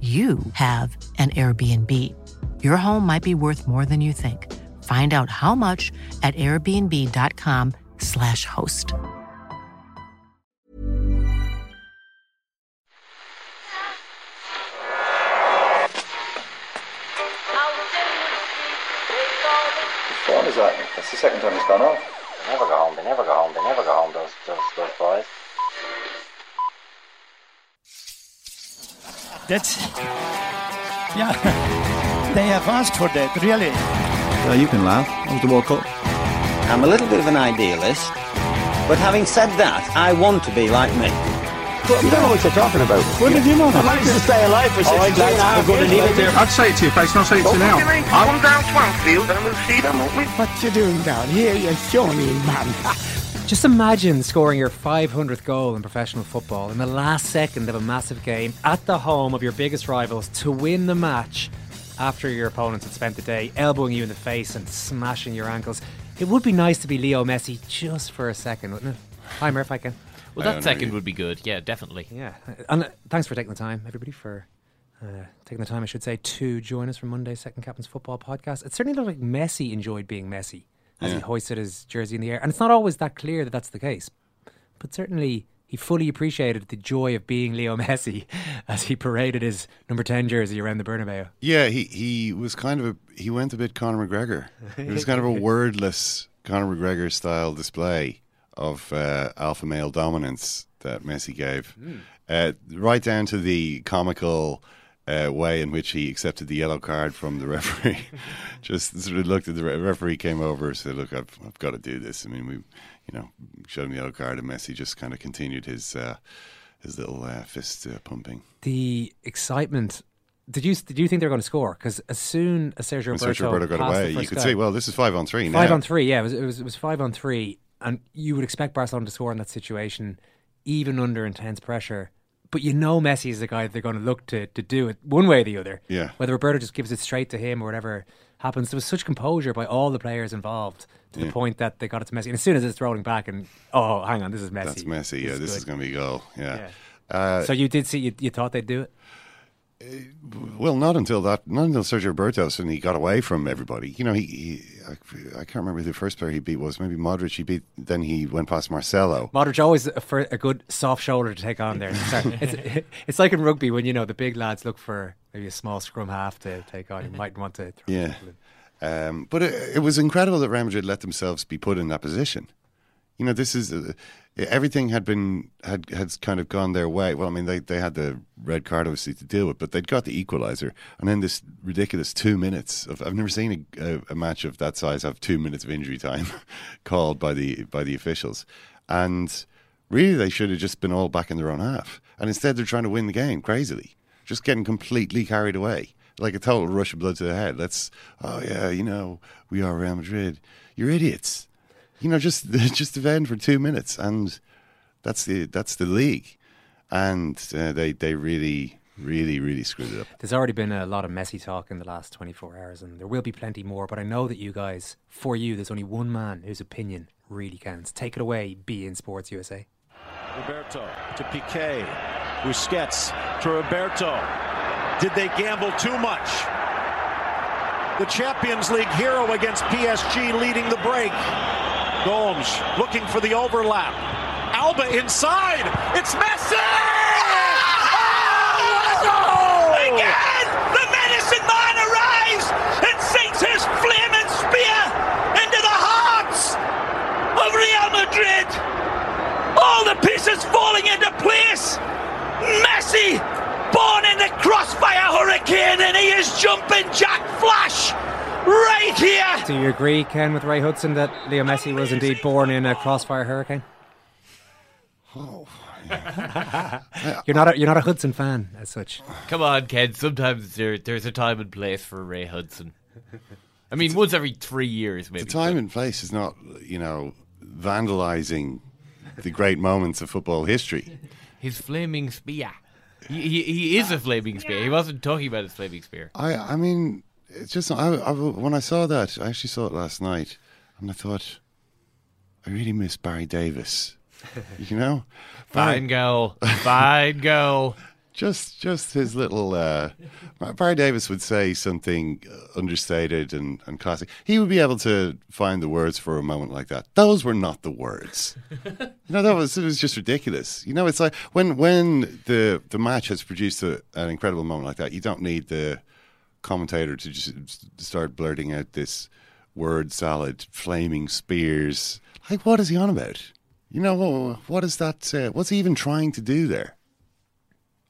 you have an Airbnb. Your home might be worth more than you think. Find out how much at airbnb.com/slash host. What is that? That's the second time it's gone off. They never go home, they never go home, they never go home, those, those, those boys. That's yeah. They have asked for that, really. Uh, you can laugh. That was the World Cup. I'm a little bit of an idealist, but having said that, I want to be like me. You don't know what you're talking about. When did you know? I'd like to stay alive for 16 and a half years. I'd say it to your face, not say it to you now. Come down Swanfield and we'll see them, won't we? What you doing down here, you shawny man? Just imagine scoring your 500th goal in professional football in the last second of a massive game at the home of your biggest rivals to win the match after your opponents had spent the day elbowing you in the face and smashing your ankles. It would be nice to be Leo Messi just for a second, wouldn't it? Hi, Murph, I can. Well, that second would be good. Yeah, definitely. Yeah. And uh, thanks for taking the time, everybody, for uh, taking the time, I should say, to join us for Monday's Second Captain's Football podcast. It certainly looked like Messi enjoyed being Messi as he hoisted his jersey in the air. And it's not always that clear that that's the case. But certainly he fully appreciated the joy of being Leo Messi as he paraded his number 10 jersey around the Bernabeu. Yeah, he, he was kind of a he went a bit Conor McGregor. It was kind of a wordless Conor McGregor style display of uh, alpha male dominance that Messi gave, uh, right down to the comical. Uh, way in which he accepted the yellow card from the referee, just sort of looked at the re- referee, came over, said, "Look, I've, I've got to do this." I mean, we, you know, showed him the yellow card, and Messi just kind of continued his uh, his little uh, fist uh, pumping. The excitement. Did you did you think they were going to score? Because as soon as Sergio Roberto, Sergio Roberto got away, you could guy- say, "Well, this is five on three now." Five on three, yeah. It was, it was it was five on three, and you would expect Barcelona to score in that situation, even under intense pressure. But you know Messi is the guy that they're going to look to to do it one way or the other. Yeah. Whether Roberto just gives it straight to him or whatever happens, there was such composure by all the players involved to Yeah. the point that they got it to Messi. And as soon as it's rolling back, and oh, hang on, this is Messi. That's Messi. Yeah, this is good. going to be a goal. Yeah. Uh, so you did see you, you thought they'd do it. Well, not until that, not until Sergio Roberto he got away from everybody. You know, he, he I, I can't remember who the first player he beat was. Maybe Modric. He beat. Then he went past Marcelo. Modric always a, for a good soft shoulder to take on there. It's, it's like in rugby when you know the big lads look for maybe a small scrum half to take on. You might want to. Throw Yeah. Um, but it, it was incredible that Real Madrid let themselves be put in that position. You know, this is uh, everything had been had had kind of gone their way. Well, I mean, they they had the red card obviously to deal with, but they'd got the equaliser, and then this ridiculous two minutes of I've never seen a, a, match of that size have two minutes of injury time called by the by the officials, and really they should have just been all back in their own half, and instead they're trying to win the game crazily, just getting completely carried away. Like a total rush of blood to the head. Let's, oh yeah, you know, we are Real Madrid. You're idiots you know, just just defend for two minutes, and that's the that's the league, and uh, they they really really really screwed it up. There's already been a lot of messy talk in the last 24 hours, and there will be plenty more. But I know that you guys, for you, there's only one man whose opinion really counts. Take it away, beIN Sports USA. Roberto to Piqué. Busquets to Roberto. Did they gamble too much? The Champions League hero against PSG leading the break. Gomes looking for the overlap. Alba inside. It's Messi! Oh! Again! The medicine man arrives and sinks his flaming spear into the hearts of Real Madrid. All the pieces falling into place. Messi, born in the crossfire hurricane, and he is jumping Jack Flash right here. Do you agree, Ken, with Ray Hudson that Leo Messi was indeed born in a crossfire hurricane? Oh. you're not a, you're not a Hudson fan as such. Come on, Ken. Sometimes there, there's a time and place for Ray Hudson. I mean, once every three years, maybe. The time and place is not, you know, vandalizing the great moments of football history. His flaming spear. He, he, he is a flaming spear. He wasn't talking about his flaming spear. I I mean, it's just I, I, when I saw that, I actually saw it last night, and I thought, I really miss Barry Davies. you know, fine goal, fine goal. Just, just his little. Uh, Barry Davies would say something understated and, and classic. He would be able to find the words for a moment like that. Those were not the words. you know, that was it was just ridiculous. You know, it's like when when the the match has produced a, an incredible moment like that, you don't need the commentator to just start blurting out this word salad, flaming spears. Like, what is he on about? You know, what is that? Uh, what's he even trying to do there?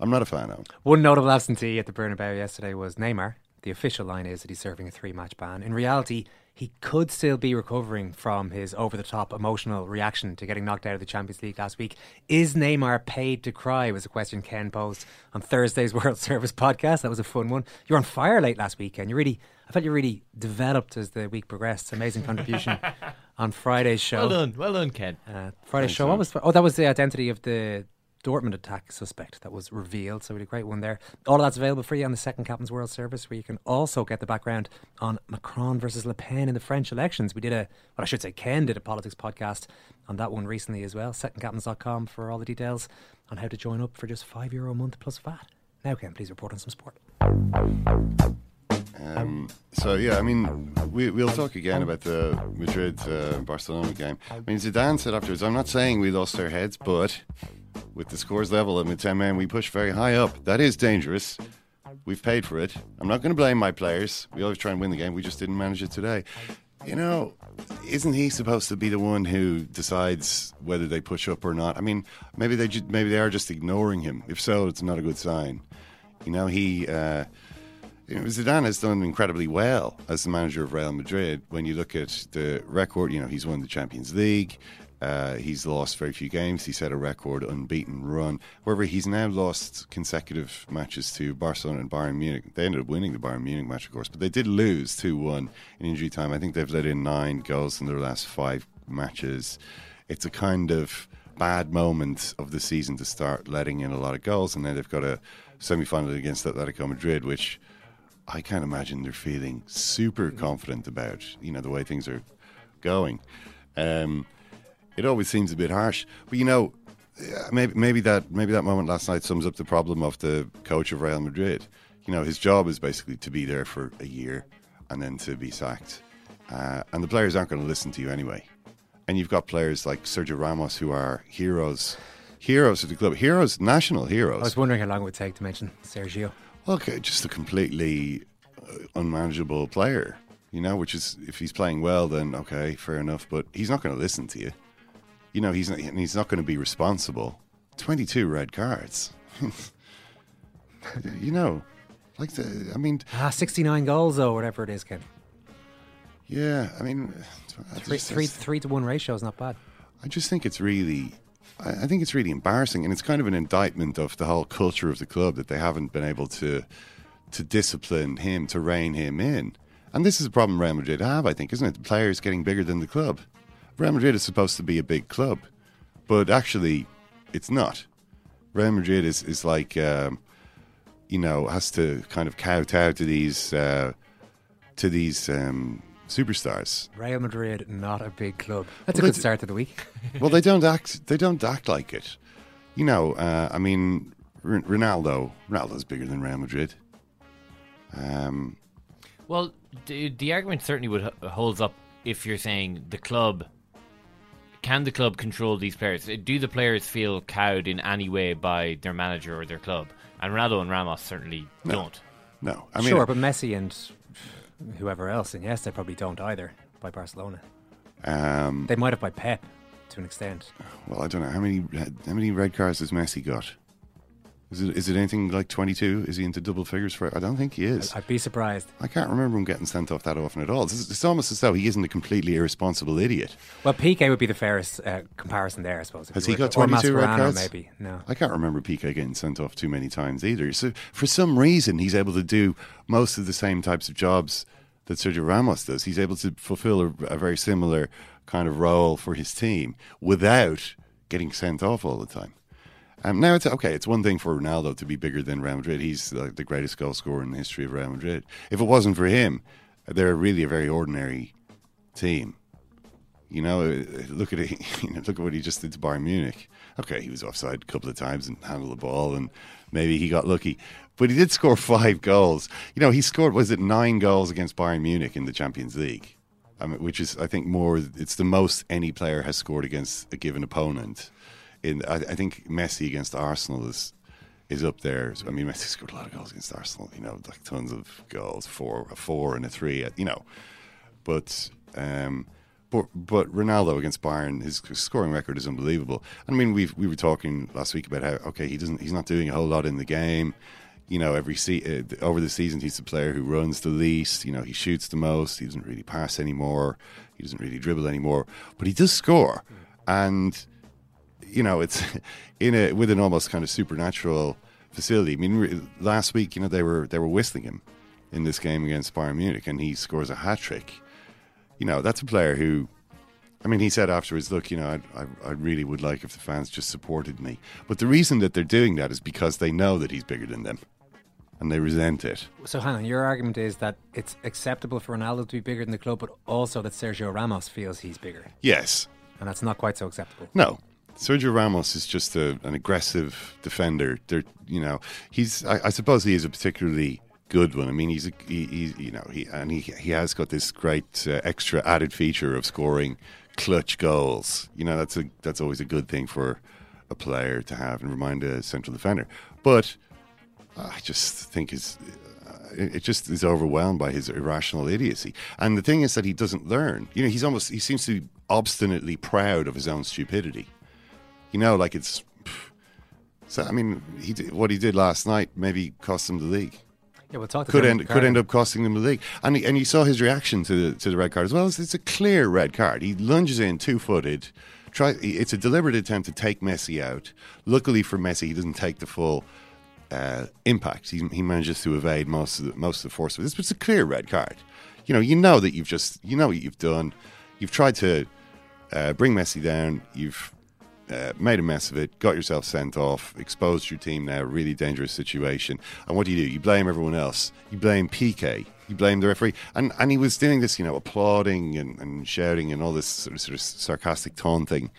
I'm not a fan of. One notable absentee at the Bernabeu yesterday was Neymar. The official line is that he's serving a three-match ban. In reality, he could still be recovering from his over-the-top emotional reaction to getting knocked out of the Champions League last week. Is Neymar paid to cry? Was a question Ken posed on Thursday's World Service podcast. That was a fun one. You were on fire late last week, and you really, I felt you really developed as the week progressed. Amazing contribution on Friday's show. Well done, well done, Ken. Uh, Friday's show. What was? Oh, that was the identity of the Dortmund attack suspect that was revealed. So we had a great one there. All of that's available for you on the Second Captain's World Service, where you can also get the background on Macron versus Le Pen in the French elections. We did a, well, I should say, Ken did a politics podcast on that one recently as well. SecondCaptains.com for all the details on how to join up for just five euro a month plus VAT. Now, Ken, please report on some sport. Um, so yeah, I mean, we, we'll talk again about the Madrid uh, Barcelona game. I mean, Zidane said afterwards, "I'm not saying we lost our heads, but with the scores level at ten man, we pushed very high up. That is dangerous. We've paid for it. I'm not going to blame my players. We always try and win the game. We just didn't manage it today. You know, isn't he supposed to be the one who decides whether they push up or not? I mean, maybe they ju- maybe they are just ignoring him. If so, it's not a good sign. You know, he." Uh, you know, Zidane has done incredibly well as the manager of Real Madrid. When you look at the record, you know, he's won the Champions League. Uh, he's lost very few games. He's had a record unbeaten run. However, he's now lost consecutive matches to Barcelona and Bayern Munich. They ended up winning the Bayern Munich match, of course, but they did lose 2 1 in injury time. I think they've let in nine goals in their last five matches. It's a kind of bad moment of the season to start letting in a lot of goals, and then they've got a semi final against Atletico Madrid, which I can't imagine they're feeling super confident about, you know, the way things are going. Um, it always seems a bit harsh, but you know, maybe maybe that maybe that moment last night sums up the problem of the coach of Real Madrid. You know, his job is basically to be there for a year and then to be sacked, uh, and the players aren't going to listen to you anyway. And you've got players like Sergio Ramos who are heroes, heroes of the club, heroes, national heroes. I was wondering how long it would take to mention Sergio. Okay, just a completely uh, unmanageable player, you know. Which is, if he's playing well, then okay, fair enough. But he's not going to listen to you. You know, he's not, he's not going to be responsible. Twenty-two red cards. you know, like the, I mean, ah, sixty-nine goals though, whatever it is, Ken. Yeah, I mean, three, just, three, three to one ratio is not bad. I just think it's really I think it's really embarrassing, and it's kind of an indictment of the whole culture of the club that they haven't been able to to discipline him, to rein him in. And this is a problem Real Madrid have, I think, isn't it? The players getting bigger than the club. Real Madrid is supposed to be a big club, but actually, it's not. Real Madrid is is like, um, you know, has to kind of kowtow to these uh, to these um, superstars. Real Madrid, not a big club. That's well, a good start to the week. well, they don't act. They don't act like it. You know, uh, I mean, R- Ronaldo. Ronaldo's bigger than Real Madrid. Um, well, the, the argument certainly would holds up if you're saying the club. Can the club control these players? Do the players feel cowed in any way by their manager or their club? And Ronaldo and Ramos certainly no. don't. No, I mean, sure, but Messi and whoever else, and yes, they probably don't either by Barcelona. Um, they might have by Pep to an extent. Well, I don't know how many how many red cards has Messi got. Is it, is it anything like 22? Is he into double figures for I don't think he is. I'd be surprised. I can't remember him getting sent off that often at all. It's, it's almost as though he isn't a completely irresponsible idiot. Well, Piqué would be the fairest uh, comparison there, I suppose. Has he got 22 red cards? Maybe no. I can't remember Piqué getting sent off too many times either. So for some reason, he's able to do most of the same types of jobs that Sergio Ramos does. He's able to fulfill a, a very similar kind of role for his team without getting sent off all the time. Um, now it's okay. It's one thing for Ronaldo to be bigger than Real Madrid. He's like the greatest goal scorer in the history of Real Madrid. If it wasn't for him, they're really a very ordinary team. You know, uh, look at it. You know, look at what he just did to Bayern Munich. Okay, he was offside a couple of times and handled the ball, and maybe he got lucky. But he did score five goals. You know, he scored was it nine goals against Bayern Munich in the Champions League, I mean, which is I think more. It's the most any player has scored against a given opponent. In I, I think Messi against Arsenal is is up there. I mean, Messi scored a lot of goals against Arsenal. You know, like tons of goals, four, a four and a three. You know, but um, but but Ronaldo against Bayern, his scoring record is unbelievable. I mean, we we were talking last week about how okay, he doesn't, he's not doing a whole lot in the game. You know, every se- uh, over the season, he's the player who runs the least. You know, he shoots the most. He doesn't really pass anymore. He doesn't really dribble anymore. But he does score, and you know, it's in a with an almost kind of supernatural facility. I mean, last week, you know, they were they were whistling him in this game against Bayern Munich, and he scores a hat trick. You know, that's a player who, I mean, he said afterwards, "Look, you know, I, I, I really would like if the fans just supported me." But the reason that they're doing that is because they know that he's bigger than them, and they resent it. So, hang on. Your argument is that it's acceptable for Ronaldo to be bigger than the club, but also that Sergio Ramos feels he's bigger, Yes, and that's not quite so acceptable. No, Sergio Ramos is just a, an aggressive defender. There, you know, he's. I, I suppose he is a particularly good one. I mean, he's a, he, he's you know he and he he has got this great uh, extra added feature of scoring clutch goals. You know, that's a that's always a good thing for a player to have and remind a central defender. But I just think his it it just is overwhelmed by his irrational idiocy. And the thing is that he doesn't learn. You know, he's almost he seems to be obstinately proud of his own stupidity. You know, like it's. So I mean, he did, what he did last night maybe cost him the league. Yeah, we'll talk. Could end could end up costing them the league. And he, and you saw his reaction to the to the red card as well. It's, it's a clear red card. He lunges in two footed. Try. It's a deliberate attempt to take Messi out. Luckily for Messi, he doesn't take the full uh, impact. He, he manages to evade most of the most of the force of this, but it's a clear red card. You know, you know that you've just you know what you've done. You've tried to uh, bring Messi down. You've uh, made a mess of it, got yourself sent off, exposed your team now, really dangerous situation. And what do you do? You blame everyone else. You blame Piqué. You blame the referee. And and he was doing this, you know, applauding and, and shouting and all this sort of, sort of sarcastic taunting.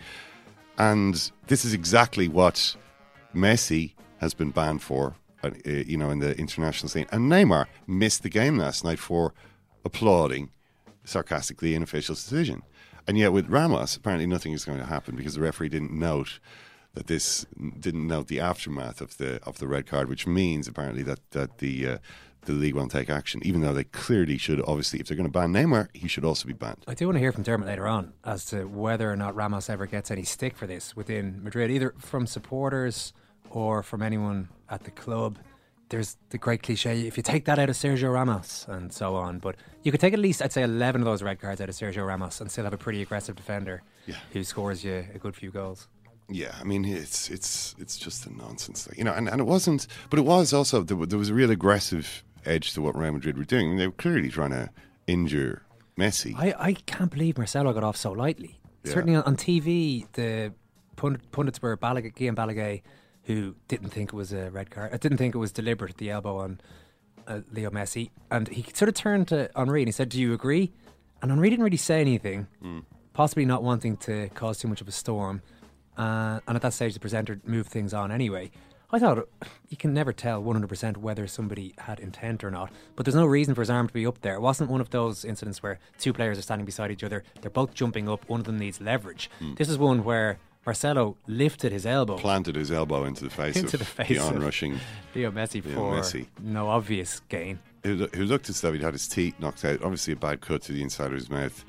And this is exactly what Messi has been banned for, uh, you know, in the international scene. And Neymar missed the game last night for applauding sarcastically an official's decision. And yet with Ramos, apparently nothing is going to happen because the referee didn't note that this didn't note the aftermath of the of the red card, which means apparently that that the uh, the league won't take action, even though they clearly should. Obviously, if they're going to ban Neymar, he should also be banned. I do want to hear from Dermot later on as to whether or not Ramos ever gets any stick for this within Madrid, either from supporters or from anyone at the club. There's the great cliche if you take that out of Sergio Ramos and so on, but you could take at least, I'd say, 11 of those red cards out of Sergio Ramos and still have a pretty aggressive defender Yeah. who scores you a good few goals. Yeah, I mean it's it's it's just a nonsense thing, you know. And, and it wasn't, but it was also there, there was a real aggressive edge to what Real Madrid were doing. I mean, they were clearly trying to injure Messi. I, I can't believe Marcelo got off so lightly. Yeah. Certainly on, on TV, the pund- pundits were Balagué, Guillem Balagué, who didn't think it was a red card. I didn't think it was deliberate, the elbow on uh, Leo Messi. And he sort of turned to Henri and he said, Do you agree? And Henri didn't really say anything, Mm. possibly not wanting to cause too much of a storm. Uh, and at that stage, the presenter moved things on anyway. I thought you can never tell 100% whether somebody had intent or not, but there's no reason for his arm to be up there. It wasn't one of those incidents where two players are standing beside each other, they're both jumping up, one of them needs leverage. Hmm. This is one where Marcelo lifted his elbow Planted his elbow into the face into of the face the of onrushing Leo Messi Leo for Messi. no obvious gain. who, who looked as though he'd had his teeth knocked out. Obviously, a bad cut to the inside of his mouth.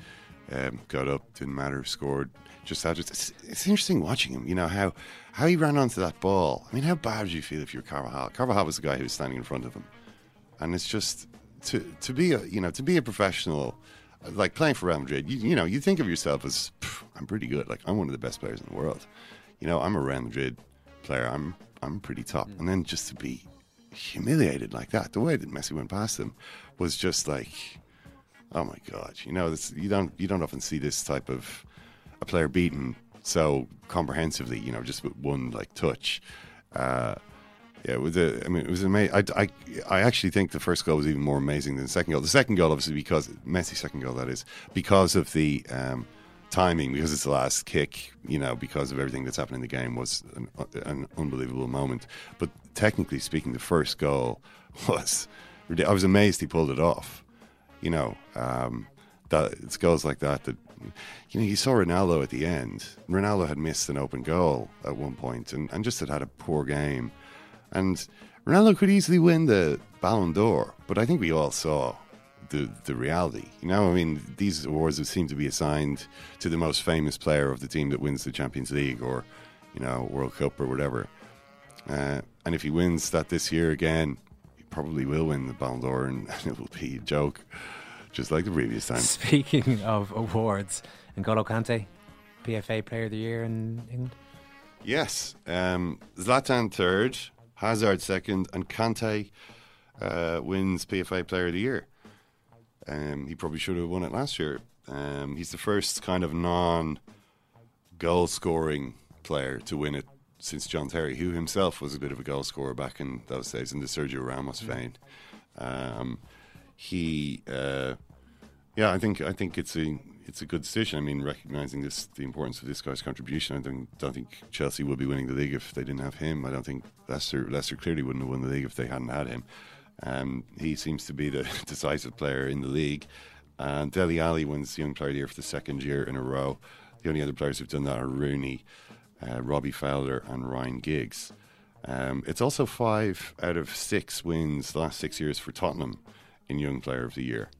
Um, got up, didn't matter, scored. Just had it's, it's interesting watching him. You know how how he ran onto that ball. I mean, how bad would you feel if you're Carvajal? Carvajal was the guy who was standing in front of him, and it's just to to be a you know to be a professional, like playing for Real Madrid. You, you know, you think of yourself as I'm pretty good. Like I'm one of the best players in the world. You know, I'm a Real Madrid player. I'm I'm pretty top, and then just to be humiliated like that, the way that Messi went past him was just like, oh my god. You know, this, you don't you don't often see this type of a player beaten so comprehensively. You know, just with one like touch. Uh, yeah, I mean, it was amazing. I, I, I actually think the first goal was even more amazing than the second goal. The second goal, obviously, because Messi's second goal, that is, because of the um, timing, because it's the last kick, you know, because of everything that's happened in the game, was an, an unbelievable moment. But technically speaking, the first goal was, I was amazed he pulled it off. You know, um, that it's goals like that that you know, you saw Ronaldo at the end. Ronaldo had missed an open goal at one point and, and just had had a poor game. And Ronaldo could easily win the Ballon d'Or, but I think we all saw the the reality. You know, I mean, these awards seem to be assigned to the most famous player of the team that wins the Champions League or, you know, World Cup or whatever. Uh, and if he wins that this year again, he probably will win the Ballon d'Or, and, and it will be a joke, just like the previous time. Speaking of awards, N'Golo Kante, PFA Player of the Year in England. Yes, um, Zlatan third, Hazard second, and Kante uh, wins PFA Player of the Year. Um, he probably should have won it last year. Um, he's the first kind of non goal scoring player to win it since John Terry, who himself was a bit of a goal scorer back in those days in the Sergio Ramos vein. Um, he, uh, yeah, I think I think it's a it's a good decision. I mean, recognizing this the importance of this guy's contribution, I don't, don't think Chelsea would be winning the league if they didn't have him. I don't think Leicester Leicester clearly wouldn't have won the league if they hadn't had him. Um, he seems to be the decisive player in the league. And Dele Alli wins Young Player of the Year for the second year in a row. The only other players who've done that are Rooney, uh, Robbie Fowler, and Ryan Giggs. Um, it's also five out of six wins the last six years for Tottenham in Young Player of the Year,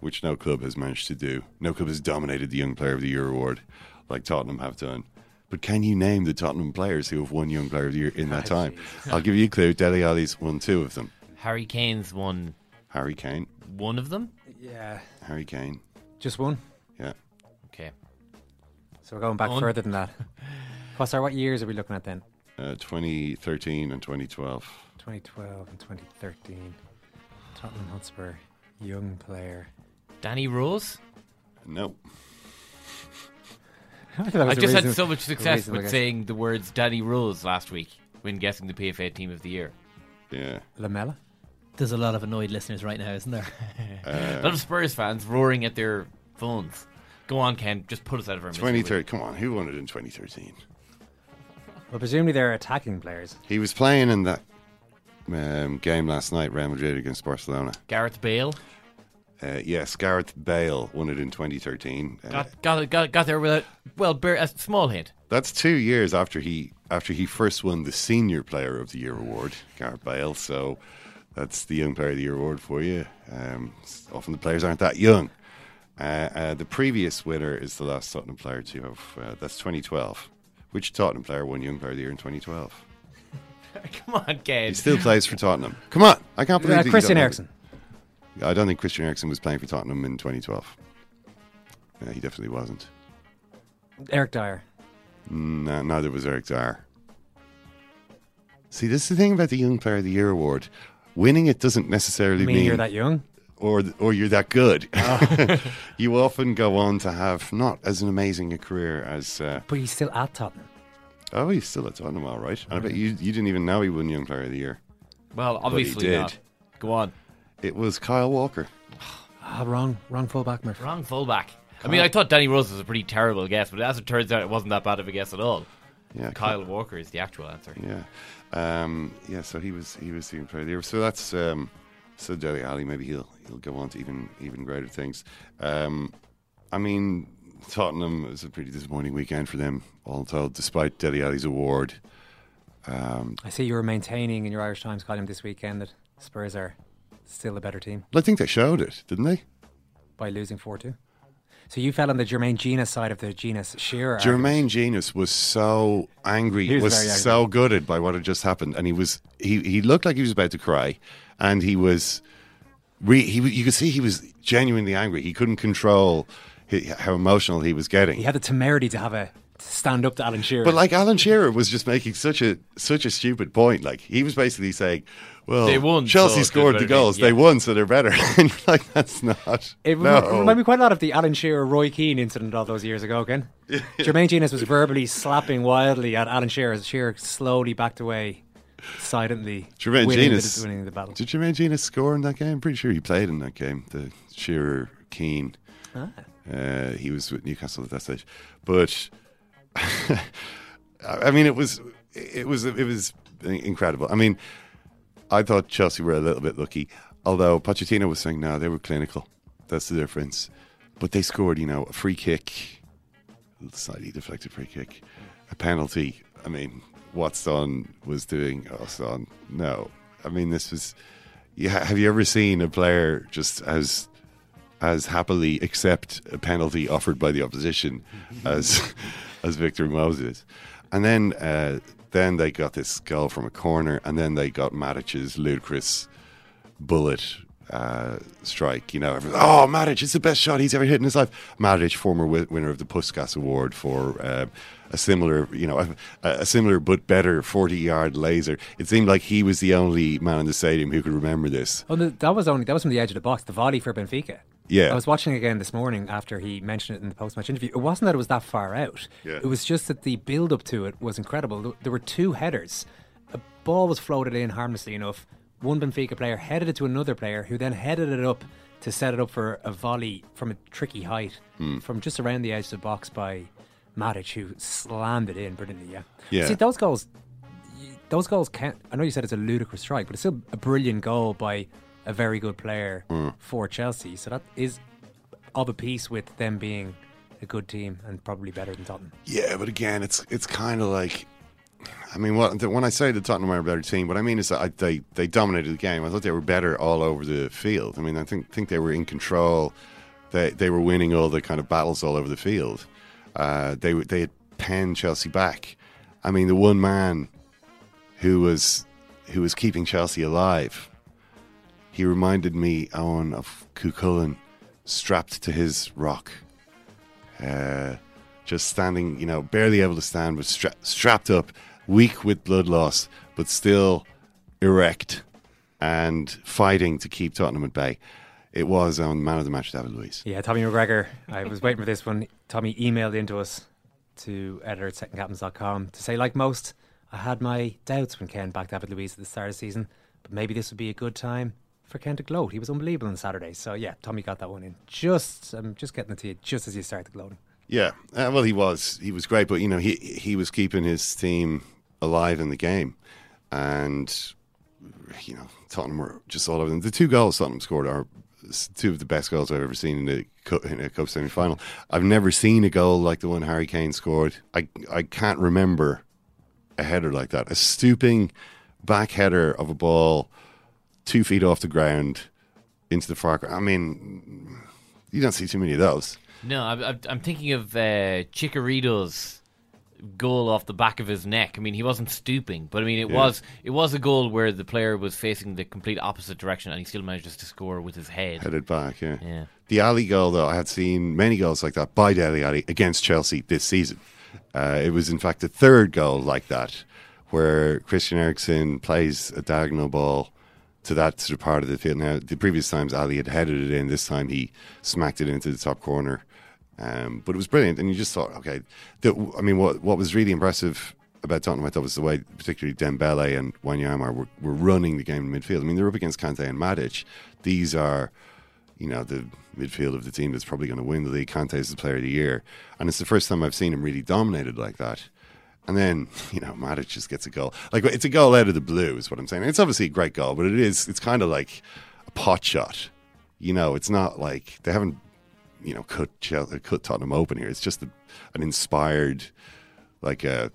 which no club has managed to do. No club has dominated the Young Player of the Year award like Tottenham have done. But can you name the Tottenham players who have won Young Player of the Year in that time? I'll give you a clue. Dele Alli's won two of them. Harry Kane's won Harry Kane. one of them. Yeah. Harry Kane. Just one. Yeah. Okay. So we're going back One. further than that. What's our, what years are we looking at then? Uh, 2013 and 2012. 2012 and 2013. Tottenham Hotspur, young player. Danny Rose. No. I, I was a just had so much success with guess. saying the words Danny Rose last week when guessing the PFA Team of the Year. Yeah. Lamela. There's a lot of annoyed listeners right now, isn't there? a lot of Spurs fans roaring at their phones. Go on, Ken. Just put us out of our misery. 2013. Come on, who won it in 2013? Well, presumably they're attacking players. He was playing in that um, game last night, Real Madrid against Barcelona. Gareth Bale Uh, yes, Gareth Bale won it in 2013. Uh, got got got, got there without well, bare, a small hint. That's two years after he after he first won the Senior Player of the Year award, Gareth Bale. So that's the Young Player of the Year award for you. Um, often the players aren't that young. Uh, uh, the previous winner is the last Tottenham player to have. Uh, that's 2012. Which Tottenham player won Young Player of the Year in 2012? Come on, Ken. He still plays for Tottenham. Come on, I can't believe Uh, that Christian Eriksen. It. I don't think Christian Eriksen was playing for Tottenham in 2012. Yeah, he definitely wasn't. Eric Dier. No, neither was Eric Dier. See, this is the thing about the Young Player of the Year award. Winning it doesn't necessarily You mean mean you're that young? or or you're that good. Oh. you often go on to have not as an amazing a career as. Uh, But he's still at Tottenham. oh, he's still at Tottenham, all right. And I bet you you didn't even know he won Young Player of the Year. Well, But he obviously did. not. Go on. It was Kyle Walker. Ah, wrong, wrong fullback, Murph. Wrong fullback. I mean, I thought Danny Rose was a pretty terrible guess, but as it turns out, it wasn't that bad of a guess at all. Yeah, Kyle Walker is the actual answer. Yeah, um, yeah. So he was he was the Young Player of the Year. So that's um, so Dele Alli. Maybe he'll he'll go on to even even greater things. Um, I mean, Tottenham it was a pretty disappointing weekend for them, all told. Despite Dele Alli's award, um, I see you were maintaining in your Irish Times column this weekend that Spurs are still a better team I think they showed it, didn't they? by losing 4 2. So you fell on the Jermaine Jenas side of the Jenas Shearer. Jermaine Jenas was so angry, He was was, so gutted by what had just happened, and he was he he looked like he was about to cry, and he was re, he you could see he was genuinely angry. He couldn't control hi how emotional he was getting. He had the temerity to have a to stand up to Alan Shearer. But like Alan Shearer was just making such a such a stupid point. Like he was basically saying, "Well, They won, Chelsea so scored the better, goals. yeah. They won, so they're better." and you're like, "That's not." It no. rem- reminded me quite a lot of the Alan Shearer Roy Keane incident all those years ago again. Jermaine Jenas was verbally slapping wildly at Alan Shearer as Shearer slowly backed away silently. Jermaine winning Jenas the, winning the battle. Did Jermaine Jenas score in that game? I'm pretty sure he played in that game. The Shearer Keane. Ah. Uh, he was with Newcastle at that stage, but I mean, it was it was it was incredible. I mean, I thought Chelsea were a little bit lucky, although Pochettino was saying no, they were clinical. That's the difference. But they scored, you know, a free kick, slightly deflected free kick, a penalty. I mean, what Son was doing, oh Son, no. I mean, this was. Yeah, have you ever seen a player just as as happily accept a penalty offered by the opposition as as Victor Moses? And then uh, then they got this goal from a corner, and then they got Matic's ludicrous bullet uh, strike. You know, oh, Matic, it's the best shot he's ever hit in his life. Matic, former wi- winner of the Puskas Award for uh, a similar, you know, a, a similar but better forty-yard laser. It seemed like he was the only man in the stadium who could remember this. Oh, that was only that was from the edge of the box. The volley for Benfica. Yeah. I was watching again this morning after he mentioned it in the post-match interview. It wasn't that it was that far out. Yeah. It was just that the build-up to it was incredible. There- were two headers. A ball was floated in harmlessly enough. One Benfica player headed it to another player, who then headed it up to set it up for a volley from a tricky height Hmm. from just around the edge of the box by Matic, who slammed it in brilliantly. Yeah. Yeah. See those goals those goals can't. I know you said it's a ludicrous strike, but it's still a brilliant goal by a very good player Mm. for Chelsea. So that is of a piece with them being a good team and probably better than Tottenham. Yeah, but again, it's it's kind of like, I mean, when I say that Tottenham are a better team, what I mean is that I, they they dominated the game. I thought they were better all over the field. I mean, I think think they were in control. They they were winning all the kind of battles all over the field. Uh, they they had penned Chelsea back. I mean, the one man who was who was keeping Chelsea alive. He reminded me, Owen, of Cuchulainn strapped to his rock uh, just standing, you know, barely able to stand, but stra- strapped up, weak with blood loss, but still erect and fighting to keep Tottenham at bay. It was on Man of the Match, David Luiz. Yeah, Tommy McGregor. I was waiting for this one. Tommy emailed into us to editor at secondcaptains.com to say, like most, I had my doubts when Ken backed David Luiz at the start of the season, but maybe this would be a good time for to gloat. He was unbelievable on Saturday. So, yeah, Tommy got that one in. Just, I'm just getting it to you just as you started gloating. Yeah, uh, well, he was he was great, but you know he he was keeping his team alive in the game, and you know Tottenham were just all over them. The two goals Tottenham scored are two of the best goals I've ever seen in a cup, in a cup semi final. I've never seen a goal like the one Harry Kane scored. I I can't remember a header like that. A stooping back header of a ball two feet off the ground into the far. Corner. I mean, you don't see too many of those. No, I'm, I'm- I'm thinking of uh, Chicharito's goal off the back of his neck. I mean, he wasn't stooping, but I mean, it Yeah. was it was a goal where the player was facing the complete opposite direction, and he still manages to score with his head. Headed back, yeah. Yeah. The Alli goal, though, I had seen many goals like that by Dele Alli against Chelsea this season. Uh, it was, in fact, the third goal like that, where Christian Eriksen plays a diagonal ball to that sort of part of the field. Now, the previous times Alli had headed it in, this time he smacked it into the top corner. Um, but it was brilliant, and you just thought, okay, the, I mean, what what was really impressive about Tottenham, I thought, was the way, particularly Dembele and Wanyama were, were running the game in midfield. I mean, they're up against Kante and Matic. These are, you know, the midfield of the team that's probably going to win the league. Kante is the player of the year, and it's the first time I've seen him really dominated like that. And then, you know, Matic just gets a goal. Like it's a goal out of the blue, is what I'm saying. It's obviously a great goal, but it is. It's kind of like a pot shot. You know, it's not like they haven't, you know, cut Chelsea, uh, cut Tottenham open here. It's just a, an inspired, like a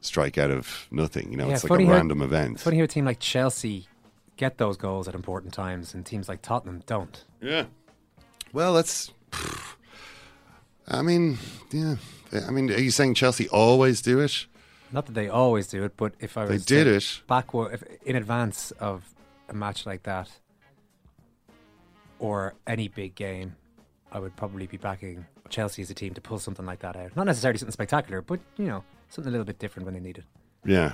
strike out of nothing. You know, it's like a how- random event. It's funny how a team like Chelsea get those goals at important times and teams like Tottenham don't. Yeah. Well, that's. I mean, yeah. I mean, are you saying Chelsea always do it? Not that they always do it, but if I They did it. backward if, in advance of a match like that or any big game, I would probably be backing Chelsea as a team to pull something like that out. Not necessarily something spectacular, but you know, something a little bit different when they need it. Yeah.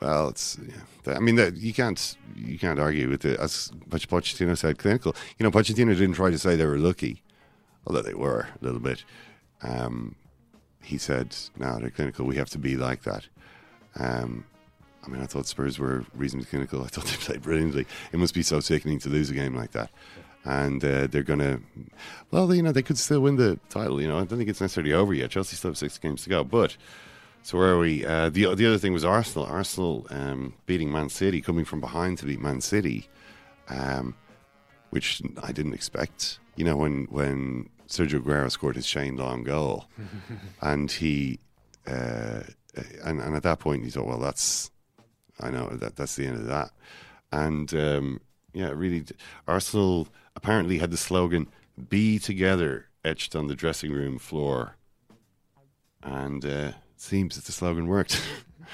Well, it's. Yeah. I mean, that you can't you can't argue with it. As Poch- Pochettino said, clinical. You know, Pochettino didn't try to say they were lucky, although they were a little bit. Um, he said, "No, they're clinical. We have to be like that." Um, I mean, I thought Spurs were reasonably clinical. I thought they played brilliantly. It must be so sickening to lose a game like that. And uh, they're going to, well, you know, they could still win the title. You know, I don't think it's necessarily over yet. Chelsea still have six games to go. But, so where are we? Uh, the, the other thing was Arsenal. Arsenal um, beating Man City, coming from behind to beat Man City, um, which I didn't expect. You know, when, when Sergio Aguero scored his Shane Long goal, and he, uh, and, and at that point he thought, well, that's, I know that that's the end of that, and um, yeah, really, Arsenal apparently had the slogan "Be together" etched on the dressing room floor, and uh, it seems that the slogan worked.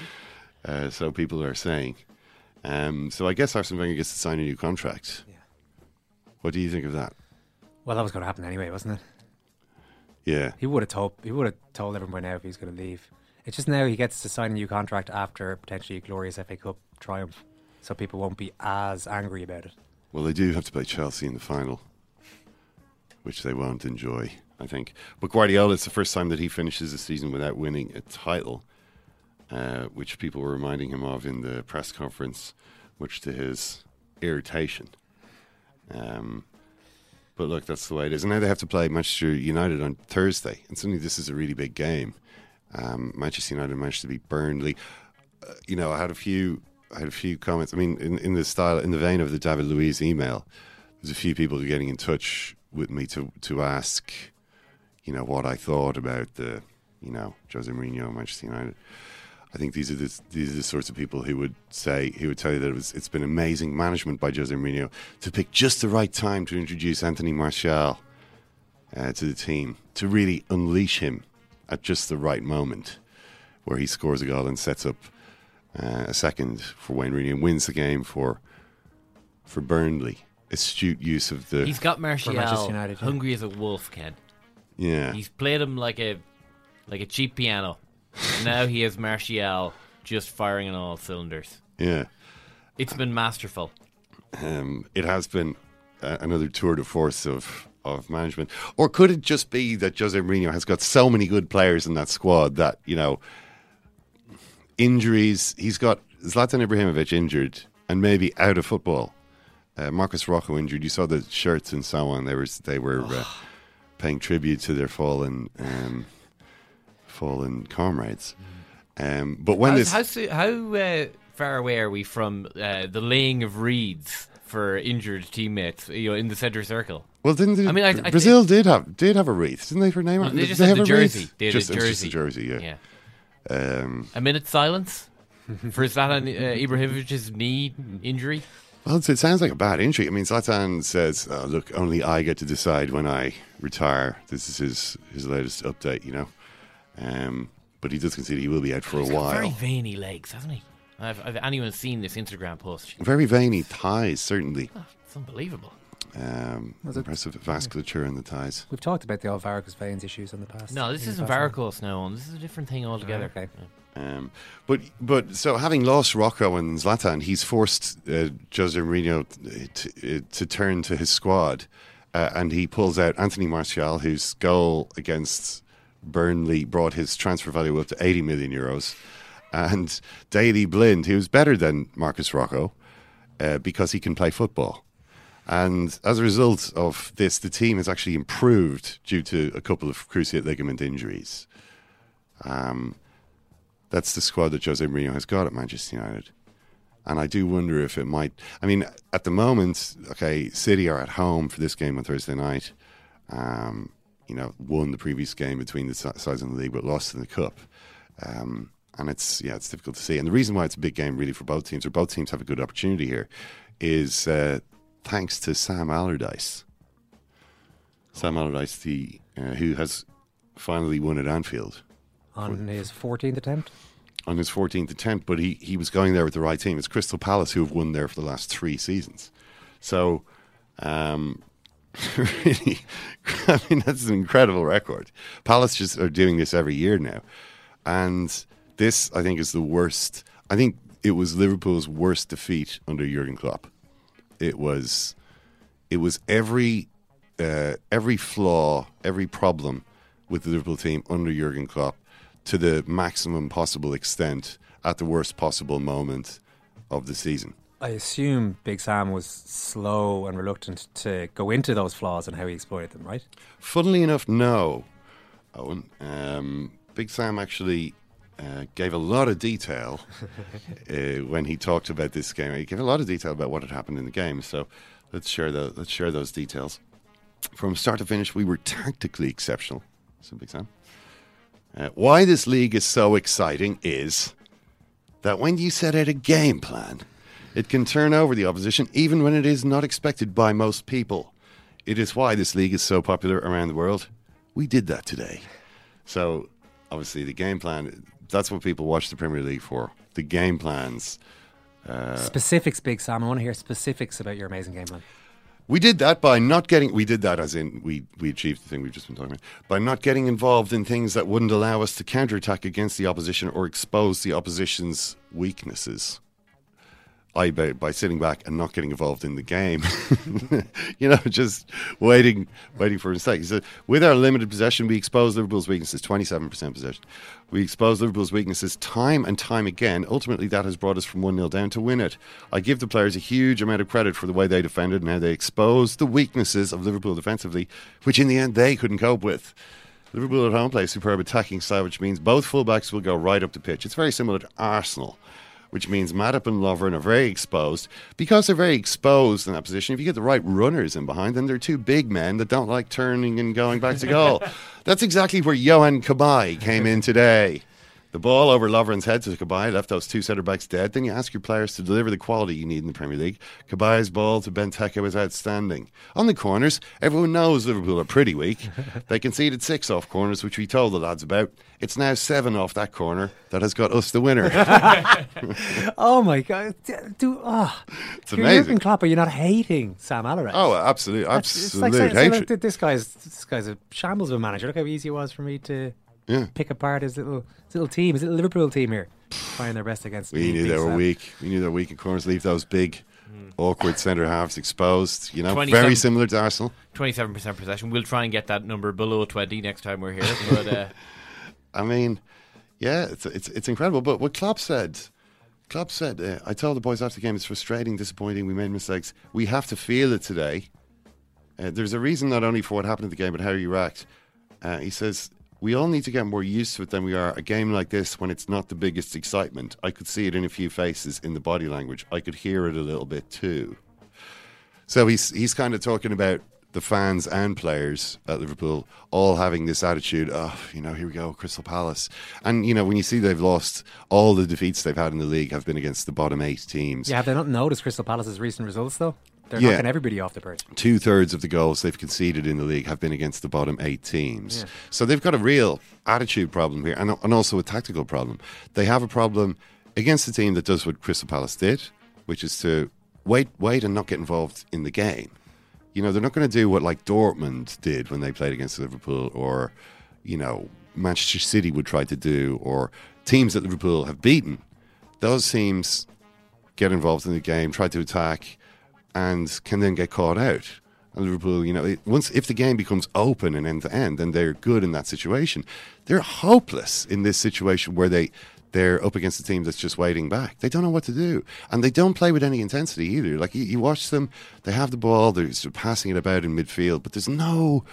uh, so people are saying. Um, so I guess Arsene Wenger gets to sign a new contract. What do you think of that? Well, that was going to happen anyway, wasn't it? Yeah. He would have told he would have told everyone by now if he was going to leave. It's just now he gets to sign a new contract after potentially a glorious FA Cup triumph, so people won't be as angry about it. Well, they do have to play Chelsea in the final, which they won't enjoy, I think. But Guardiola, it's the first time that he finishes the season without winning a title, uh, which people were reminding him of in the press conference, much to his irritation. Um, but look, that's the way it is. And now they have to play Manchester United on Thursday, and suddenly this is a really big game. Um, Manchester United managed to beat Burnley. Uh, you know, I had a few, I had a few comments. I mean, in, in the style, in the vein of the David Luiz email, there's a few people getting in touch with me to to ask, you know, what I thought about the, you know, Jose Mourinho and Manchester United. I think these are the these are the sorts of people who would say who would tell you that it was it's been amazing management by Jose Mourinho to pick just the right time to introduce Anthony Martial uh, to the team to really unleash him at just the right moment, where he scores a goal and sets up uh, a second for Wayne Rooney and wins the game for for Burnley. Astute use of the He's got Martial United, yeah. hungry as a wolf, Ken. yeah He's played him like a like a cheap piano. now he has Martial just firing on all cylinders. yeah. It's been masterful. um, it has been uh, another tour de force of of management, or could it just be that Jose Mourinho has got so many good players in that squad that you know injuries? He's got Zlatan Ibrahimovic injured and maybe out of football. Uh, Marcos Rojo injured. You saw the shirts and so on. They were they were uh, paying tribute to their fallen um, fallen comrades. Um, but when How's- this how so- how uh, far away are we from uh, the laying of reeds for injured teammates? You know, in the centre circle. Well, didn't they, I mean, I- I- Brazil did have did have a wreath, didn't they? For Neymar, No, they Did just had have the a jersey. wreath? They had just, it was just the jersey. jersey, yeah. Um, A minute silence for Zlatan uh, Ibrahimovic's knee injury. well, it sounds like a bad injury. I mean, Zlatan says, oh, "Look, only I get to decide when I retire." This is his his latest update, you know. Um, but he does concede he will be out for He's a got while. very veiny legs, hasn't he? Have, have anyone seen this Instagram post? Very veiny thighs, certainly. It's unbelievable. Um, Was it- impressive vasculature in the thighs. We've talked about the old varicose veins issues in the past. No, this isn't past. varicose now. This is a different thing altogether. okay. Um, but but so having lost Rojo and Zlatan, he's forced uh, Jose Mourinho to, uh, to turn to his squad, uh, and he pulls out Anthony Martial, whose goal against Burnley brought his transfer value up to 80 million euros, and Daley Blind, who's better than Marcos Rojo uh, because he can play football. And as a result of this, the team has actually improved due to a couple of cruciate ligament injuries. Um, that's the squad that Jose Mourinho has got at Manchester United. And I do wonder if it might. I mean, at the moment, okay, City are at home for this game on Thursday night. Um, you know, won the previous game between the sides in the league, but lost in the cup. Um, and it's yeah, it's difficult to see. And the reason why it's a big game, really, for both teams, or both teams have a good opportunity here, is uh, thanks to Sam Allardyce. Sam Allardyce, the uh, who has finally won at Anfield On his 14th attempt? on his 14th attempt, but he, he was going there with the right team. It's Crystal Palace who have won there for the last three seasons. So, um, really, I mean, that's an incredible record. Palace just are doing this every year now. And this, I think, is the worst. I think it was Liverpool's worst defeat under Jurgen Klopp. It was, it was every, uh, every flaw, every problem with the Liverpool team under Jurgen Klopp to the maximum possible extent at the worst possible moment of the season. I assume Big Sam was slow and reluctant to go into those flaws and how he exploited them, right? Funnily enough, no, Owen. Um, Big Sam actually uh, gave a lot of detail uh, when he talked about this game. He gave a lot of detail about what had happened in the game. So let's share the let's share those details. From start to finish, we were tactically exceptional. So Big Sam. Uh, why this league is so exciting is that when you set out a game plan, it can turn over the opposition even when it is not expected by most people. It is why this league is so popular around the world. We did that today. So, obviously, the game plan that's what people watch the Premier League for. The game plans. Uh, specifics, Big Sam. I want to hear specifics about your amazing game plan. We did that by not getting. We did that as in we we achieved the thing we've just been talking about by not getting involved in things that wouldn't allow us to counterattack against the opposition or expose the opposition's weaknesses. I by, by sitting back and not getting involved in the game, you know, just waiting, waiting for a mistake. He said, with our limited possession, we expose Liverpool's weaknesses. Twenty-seven percent possession. We expose Liverpool's weaknesses time and time again. Ultimately, that has brought us from one 0 down to win it. I give the players a huge amount of credit for the way they defended and how they exposed the weaknesses of Liverpool defensively, which in the end they couldn't cope with. Liverpool at home play superb attacking style, which means both fullbacks will go right up the pitch. It's very similar to Arsenal which means Matip and Lovren are very exposed. Because they're very exposed in that position, if you get the right runners in behind them, they're two big men that don't like turning and going back to goal. That's exactly where Johan Cabaye came in today. The ball over Lovren's head to Cabaye left those two centre backs dead. Then you ask your players to deliver the quality you need in the Premier League. Cabaye's ball to Benteke was outstanding. On the corners, everyone knows Liverpool are pretty weak. they conceded six off corners, which we told the lads about. It's now seven off that corner that has got us the winner. oh my god! Do oh, it's you're amazing. Jurgen Klopp, are you not hating Sam Allardyce? Oh, absolutely, That's- absolute it's like saying. "Look, this guy's this guy's a shambles of a manager. Look how easy it was for me to Yeah. pick apart his little his little team, his little Liverpool team here, trying their best against. We knew Big they were Sam. weak. We knew they were weak in corners. Leave those big, awkward centre halves exposed. You know, very similar to Arsenal. Twenty-seven percent possession. We'll try and get that number below twenty next time we're here. But uh, I mean, yeah, it's it's it's incredible. But what Klopp said, Klopp said, uh, I told the boys after the game, it's frustrating, disappointing. We made mistakes. We have to feel it today. Uh, there's a reason not only for what happened in the game, but how you react. Uh, he says we all need to get more used to it than we are. A game like this, when it's not the biggest excitement, I could see it in a few faces in the body language. I could hear it a little bit too. So he's he's kind of talking about the fans and players at Liverpool all having this attitude of, you know, here we go, Crystal Palace. And, you know, when you see they've lost, all the defeats they've had in the league have been against the bottom eight teams. Yeah, have they not noticed Crystal Palace's recent results though? They're Yeah. knocking everybody off the perch. Two thirds of the goals they've conceded in the league have been against the bottom eight teams. Yeah. So they've got a real attitude problem here and, and also a tactical problem. They have a problem against a team that does what Crystal Palace did, which is to wait, wait, and not get involved in the game. You know, they're not going to do what like Dortmund did when they played against Liverpool, or you know, Manchester City would try to do, or teams that Liverpool have beaten. Those teams get involved in the game, try to attack, and can then get caught out. And Liverpool, you know, once if the game becomes open and end to end, then they're good in that situation. They're hopeless in this situation where they they're up against a team that's just waiting back. They don't know what to do, and they don't play with any intensity either. Like you, you watch them, they have the ball, they're passing it about in midfield, but there's no.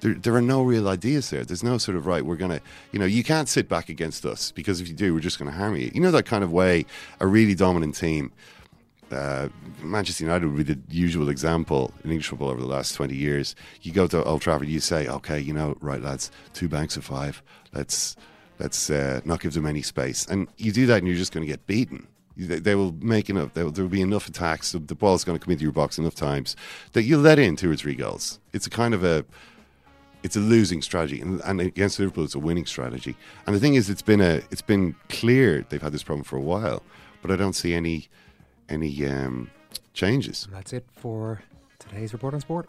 There, there are no real ideas there. There's no sort of right. We're gonna, you know, you can't sit back against us because if you do, we're just gonna hammer you. You know that kind of way. A really dominant team uh, Manchester United would be the usual example in English football over the last 20 years. You go to Old Trafford, you say, okay, you know, right, lads, two banks of five. Let's let's uh, not give them any space. And you do that, and you're just going to get beaten. They, they will make enough. There will, there will be enough attacks. The ball ball's going to come into your box enough times that you'll let in two or three goals. It's a kind of a it's a losing strategy, and, and against Liverpool, it's a winning strategy. And the thing is, it's been a it's been clear they've had this problem for a while, but I don't see any any um, changes. And that's it for today's report on sport.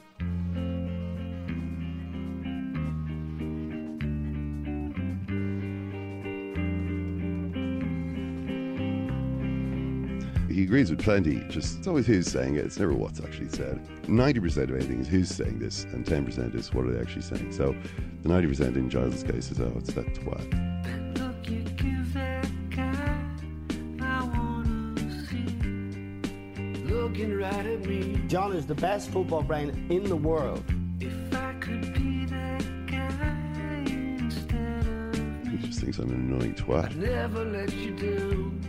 he agrees with plenty. Just it's always who's saying it. It's never what's actually said. Ninety percent of anything is who's saying this, and ten percent is what are they actually saying. So the ninety percent in Giles' case is oh, it's that twat. Looking right at me. John is the best football brain in the world. If I could be that guy instead of me. He just thinks I'm an annoying twat. I'd never let you down.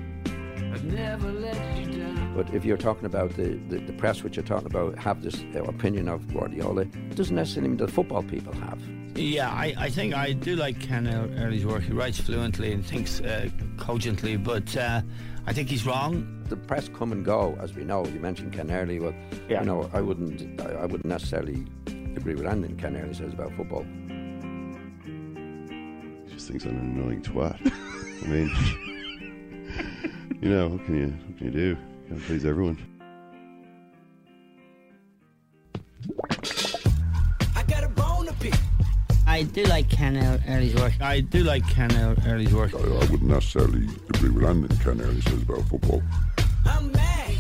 But if you're talking about the, the, the, press, which you're talking about, have this uh, opinion of Guardiola, it doesn't necessarily mean that football people have. Yeah, I, I think I do like Ken Early's work. He writes fluently and thinks uh, cogently, but uh, I think he's wrong. The press come and go, as we know. You mentioned Ken Early. Well, yeah. you know, I wouldn't, I, I wouldn't necessarily agree with anything Ken Early says about football. He just thinks I'm an annoying twat. I mean you know, what can you what can you do? You gotta please everyone. I do like Ken Early's work. I do like Ken Early's work. I, I wouldn't necessarily agree with anything Ken Early says about football. I'm mad,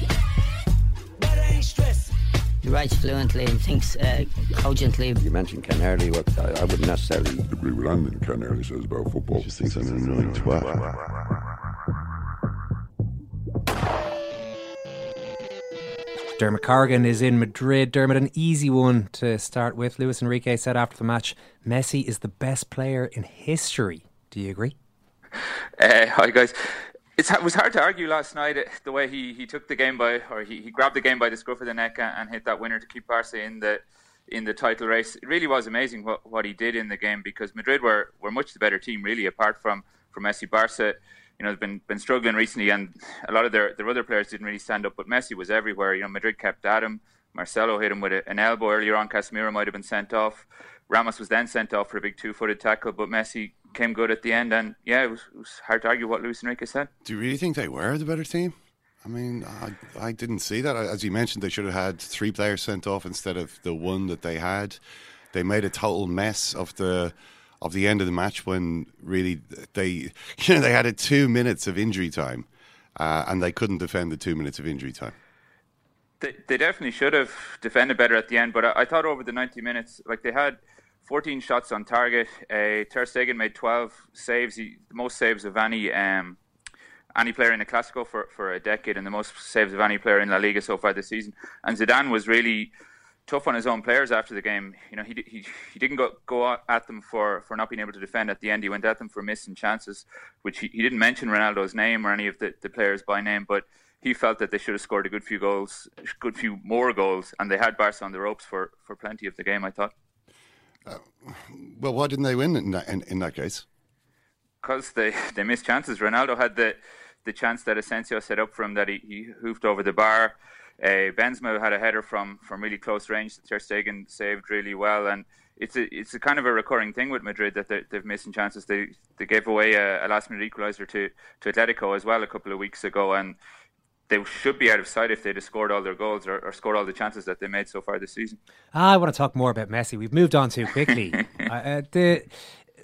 but I ain't stressed. He writes fluently and thinks uh, cogently. You mentioned Ken Early, but I, I wouldn't necessarily agree with anything Ken Early says about football. He just thinks I'm an annoying twat. Dermot Corrigan is in Madrid. Dermot, an easy one to start with. Luis Enrique said after the match, Messi is the best player in history. Do you agree? Uh, hi, guys. It's, it was hard to argue last night uh, the way he, he took the game by, or he, he grabbed the game by the scruff of the neck and, and hit that winner to keep Barca in the in the title race. It really was amazing what, what he did in the game because Madrid were, were much the better team, really, apart from, from Messi. Barca you know, has been been struggling recently, and a lot of their their other players didn't really stand up. But Messi was everywhere. You know, Madrid kept at him. Marcelo hit him with a, an elbow earlier on. Casemiro might have been sent off. Ramos was then sent off for a big two-footed tackle, but Messi came good at the end. And yeah, it was, it was hard to argue what Luis Enrique said. Do you really think they were the better team? I mean, I, I didn't see that. As you mentioned, they should have had three players sent off instead of the one that they had. They made a total mess of the of the end of the match when really they you know they had a two minutes of injury time uh, and they couldn't defend the two minutes of injury time. They, they definitely should have defended better at the end, but I, I thought over the 90 minutes, like they had 14 shots on target. Uh, Ter Stegen made 12 saves, he, the most saves of any um, any player in the Clasico for, for a decade, and the most saves of any player in La Liga so far this season. And Zidane was really tough on his own players after the game. You know, he he he didn't go go at them for, for not being able to defend at the end. He went at them for missing chances, which he, he didn't mention Ronaldo's name or any of the, the players by name, but he felt that they should have scored a good few goals, good few more goals, and they had Barca on the ropes for, for plenty of the game. I thought. Uh, well, why didn't they win in that, in, in that case? Because they, they missed chances. Ronaldo had the the chance that Asensio set up for him that he, he hoofed over the bar. Uh, Benzema had a header from, from really close range that Ter Stegen saved really well, and it's a it's a kind of a recurring thing with Madrid that they're, they're missing chances. They they gave away a, a last minute equaliser to to Atletico as well a couple of weeks ago, and they should be out of sight if they'd have scored all their goals or, or, scored all the chances that they made so far this season. I want to talk more about Messi. We've moved on too quickly. uh, the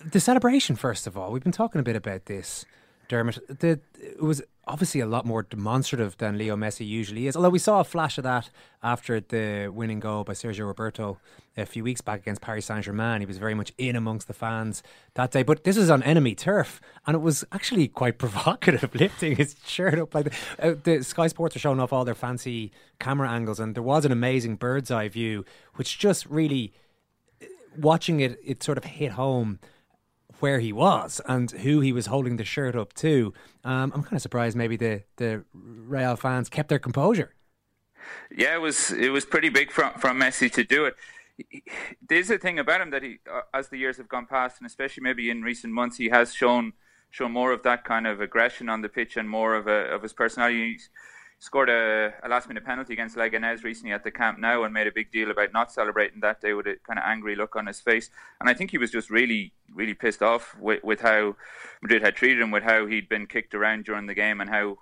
the celebration, first of all, we've been talking a bit about this. Dermot, the, it was obviously a lot more demonstrative than Leo Messi usually is. Although we saw a flash of that after the winning goal by Sergio Roberto a few weeks back against Paris Saint Germain. He was very much in amongst the fans that day. But this was on enemy turf, and it was actually quite provocative, lifting his shirt up like the, uh, the Sky Sports are showing off all their fancy camera angles, and there was an amazing bird's eye view, which just really watching it, it sort of hit home where he was and who he was holding the shirt up to. Um, I'm kind of surprised maybe the the Real fans kept their composure. Yeah, it was it was pretty big from from Messi to do it. There's a thing about him that he, uh, as the years have gone past, and especially maybe in recent months, he has shown shown more of that kind of aggression on the pitch and more of a, of his personality. He's, scored a, a last minute penalty against Leganés recently at the Camp Nou and made a big deal about not celebrating that day with a kind of angry look on his face. And I think he was just really, really pissed off with, with how Madrid had treated him, with how he'd been kicked around during the game, and how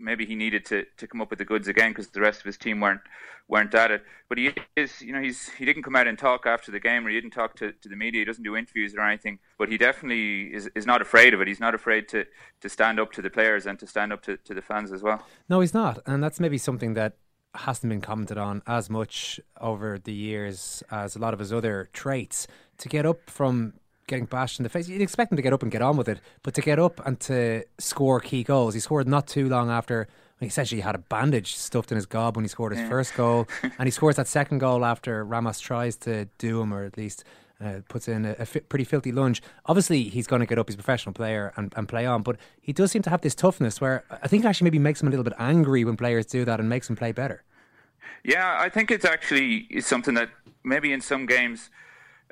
maybe he needed to, to come up with the goods again because the rest of his team weren't weren't at it. But he is, you know, he's he didn't come out and talk after the game, or he didn't talk to, to the media. He doesn't do interviews or anything. But he definitely is, is not afraid of it. He's not afraid to, to stand up to the players and to stand up to, to the fans as well. No, he's not, and that's maybe something that hasn't been commented on as much over the years as a lot of his other traits. To get up from getting bashed in the face. You'd expect him to get up and get on with it, but to get up and to score key goals, he scored not too long after. He essentially had a bandage stuffed in his gob when he scored his yeah. first goal, and he scores that second goal after Ramos tries to do him, or at least uh, puts in a, a fi- pretty filthy lunge. Obviously, he's going to get up. He's a professional player and, and play on, but he does seem to have this toughness where I think actually maybe makes him a little bit angry when players do that and makes him play better. Yeah, I think it's actually something that maybe in some games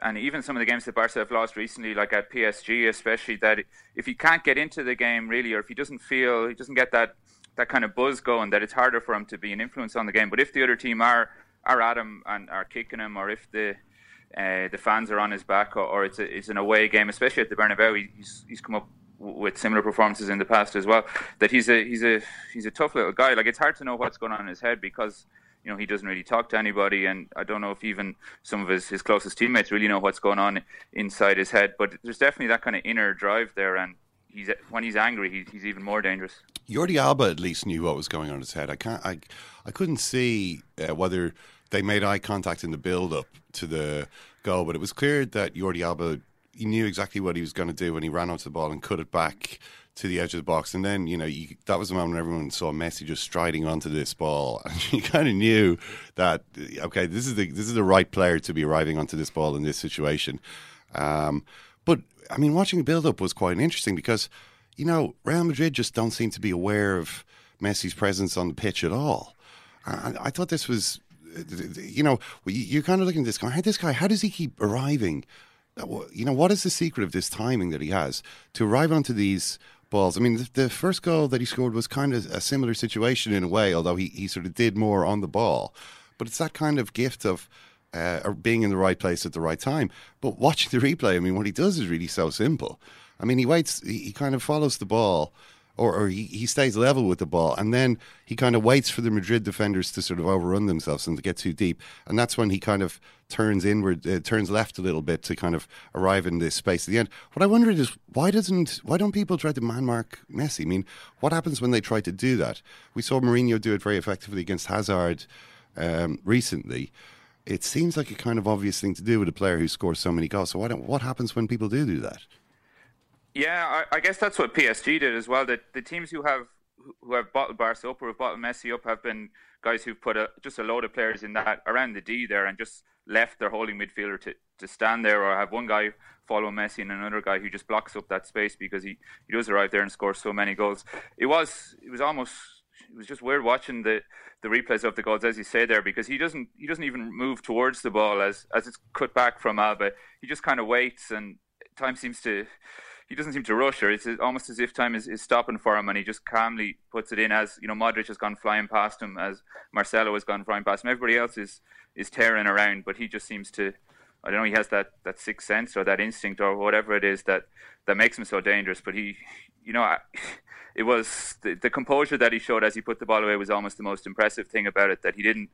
and even some of the games that Barca have lost recently, like at PSG, especially, that if he can't get into the game really, or if he doesn't feel, he doesn't get that that kind of buzz going, that it's harder for him to be an influence on the game. But if the other team are are at him and are kicking him, or if the uh, the fans are on his back, or, or it's a, it's an away game, especially at the Bernabeu, he's he's come up with similar performances in the past as well. That he's a he's a he's a tough little guy. Like it's hard to know what's going on in his head because you know, he doesn't really talk to anybody, and I don't know if even some of his, his closest teammates really know what's going on inside his head. But there's definitely that kind of inner drive there, and he's when he's angry, he's, he's even more dangerous. Jordi Alba at least knew what was going on in his head. I can't, I, I couldn't see uh, whether they made eye contact in the build up to the goal, but it was clear that Jordi Alba he knew exactly what he was going to do when he ran onto the ball and cut it back to the edge of the box. And then, you know, you, that was the moment when everyone saw Messi just striding onto this ball. And you kind of knew that, okay, this is the, this is the right player to be arriving onto this ball in this situation. Um, but, I mean, watching the build up was quite interesting because, you know, Real Madrid just don't seem to be aware of Messi's presence on the pitch at all. I, I thought this was, you know, you're kind of looking at this guy, this guy, how does he keep arriving? You know, what is the secret of this timing that he has to arrive onto these balls. I mean, the, the, first goal that he scored was kind of a similar situation in a way, although he, he sort of did more on the ball. But it's that kind of gift of uh, being in the right place at the right time. But watching the replay, I mean, what he does is really so simple. I mean, he waits, he, he kind of follows the ball or, or he, he stays level with the ball, and then he kind of waits for the Madrid defenders to sort of overrun themselves and to get too deep, and that's when he kind of turns inward, uh, turns left a little bit to kind of arrive in this space at the end. What I wondered is why doesn't why don't people try to man mark Messi? I mean, what happens when they try to do that? We saw Mourinho do it very effectively against Hazard um, recently. It seems like a kind of obvious thing to do with a player who scores so many goals. So why don't, what happens when people do do that? Yeah, I, I, guess that's what PSG did as well. That the teams who have who have bottled Barca up or have bottled Messi up have been guys who've put a, just a load of players in that around the D there and just left their holding midfielder to, to stand there or have one guy follow Messi and another guy who just blocks up that space because he, he does arrive there and score so many goals. It was it was almost it was just weird watching the, the replays of the goals as you say there because he doesn't he doesn't even move towards the ball as as it's cut back from Alba. He just kind of waits and time seems to he doesn't seem to rush her. It's almost as if time is, is stopping for him, and he just calmly puts it in. As you know, Modric has gone flying past him, as Marcelo has gone flying past him. Everybody else is is tearing around, but he just seems to. I don't know. He has that, that sixth sense or that instinct or whatever it is that, that makes him so dangerous. But he, you know, it was the, the composure that he showed as he put the ball away was almost the most impressive thing about it. That he didn't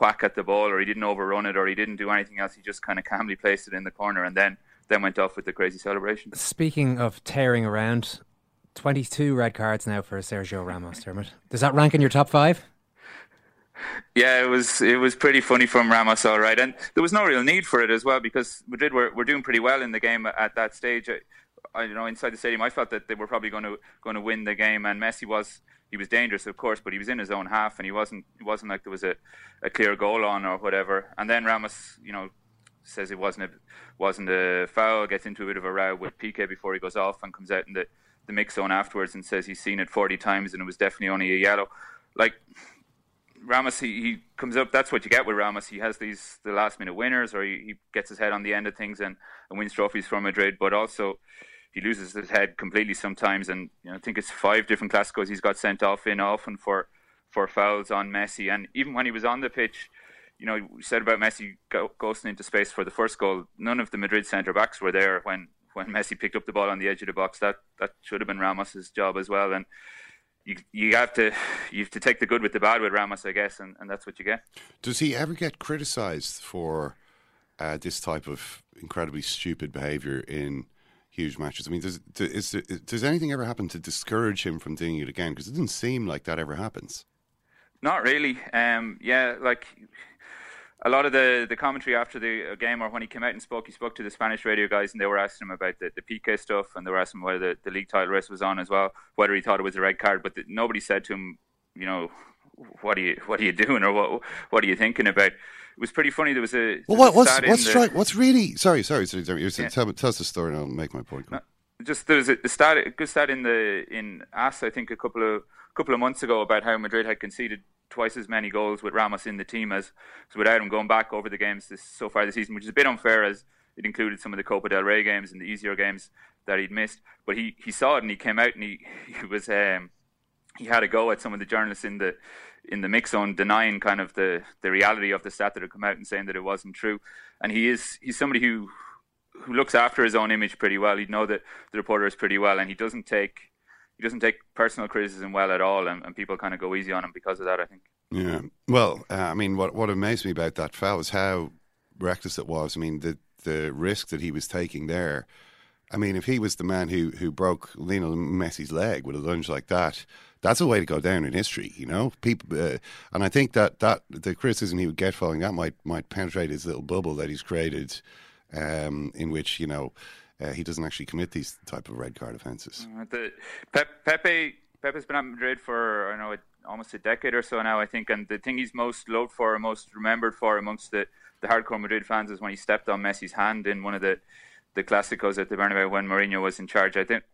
whack at the ball or he didn't overrun it or he didn't do anything else. He just kind of calmly placed it in the corner and then then went off with the crazy celebration. Speaking of tearing around, 22 red cards now for Sergio Ramos, Dermot. Does that rank in your top five? Yeah, it was it was pretty funny from Ramos, all right, and there was no real need for it as well because Madrid were, were doing pretty well in the game at that stage. I, I you know inside the stadium, I felt that they were probably going to going to win the game, and Messi was he was dangerous, of course, but he was in his own half, and he wasn't it wasn't like there was a, a clear goal on or whatever. And then Ramos, you know, says it wasn't a wasn't a foul, gets into a bit of a row with Piqué before he goes off and comes out in the, the mix zone afterwards and says he's seen it 40 times and it was definitely only a yellow. Like Ramos, he, he comes up. That's what you get with Ramos. He has these the last minute winners, or he, he gets his head on the end of things and, and wins trophies for Madrid. But also, he loses his head completely sometimes. And you know, I think it's five different Clásicos he's got sent off in, often for for fouls on Messi. And even when he was on the pitch, you know, we said about Messi go, ghosting into space for the first goal. None of the Madrid centre backs were there when, when Messi picked up the ball on the edge of the box. That that should have been Ramos's job as well. And you you have to you have to take the good with the bad with Ramos, I guess, and, and that's what you get. Does he ever get criticised for uh, this type of incredibly stupid behaviour in? huge matches. I mean, does is, does anything ever happen to discourage him from doing it again? Because it doesn't seem like that ever happens. Not really. Um, yeah, like a lot of the, the commentary after the uh, game or when he came out and spoke, he spoke to the Spanish radio guys and they were asking him about the, the Piqué stuff and they were asking whether the, the league title race was on as well, whether he thought it was a red card. But the, nobody said to him, you know, what are you what are you doing or what what are you thinking about? It was pretty funny. There was a well, what, what's what's the, what's really sorry sorry sorry. sorry. Yeah. Tell, tell us the story and I'll make my point. No, just there was a, a stat a good stat in the in AS I think a couple of couple of months ago about how Madrid had conceded twice as many goals with Ramos in the team as, as without him going back over the games this, so far this season, which is a bit unfair as it included some of the Copa del Rey games and the easier games that he'd missed. But he, he saw it and he came out and he, he was um, he had a go at some of the journalists in the in the mix on denying kind of the, the reality of the stat that had come out and saying that it wasn't true. And he is he's somebody who who looks after his own image pretty well. He'd know that the reporter is pretty well, and he doesn't take he doesn't take personal criticism well at all, and, and people kind of go easy on him because of that. I think. Yeah. Well, uh, I mean, what what amazed me about that foul was how reckless it was. I mean, the the risk that he was taking there. I mean, if he was the man who who broke Lionel Messi's leg with a lunge like that, that's a way to go down in history. You know, people, uh, and I think that that the criticism he would get following that might might penetrate his little bubble that he's created, um, in which you know uh, he doesn't actually commit these type of red card offences. Uh, the, Pe- Pepe Pepe's been at Madrid for I know almost a decade or so now, I think, and the thing he's most loved for, and most remembered for amongst the, the hardcore Madrid fans is when he stepped on Messi's hand in one of the the Clásicos at the Bernabeu when Mourinho was in charge. I think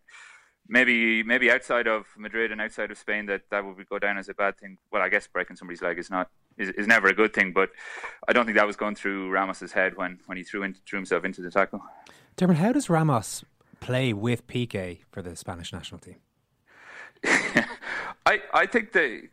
maybe maybe outside of Madrid and outside of Spain that that would go down as a bad thing. Well, I guess breaking somebody's leg is not is, is never a good thing, but I don't think that was going through Ramos's head when when he threw into, threw himself into the tackle. Dermot, how does Ramos play with Piqué for the Spanish national team? I I think they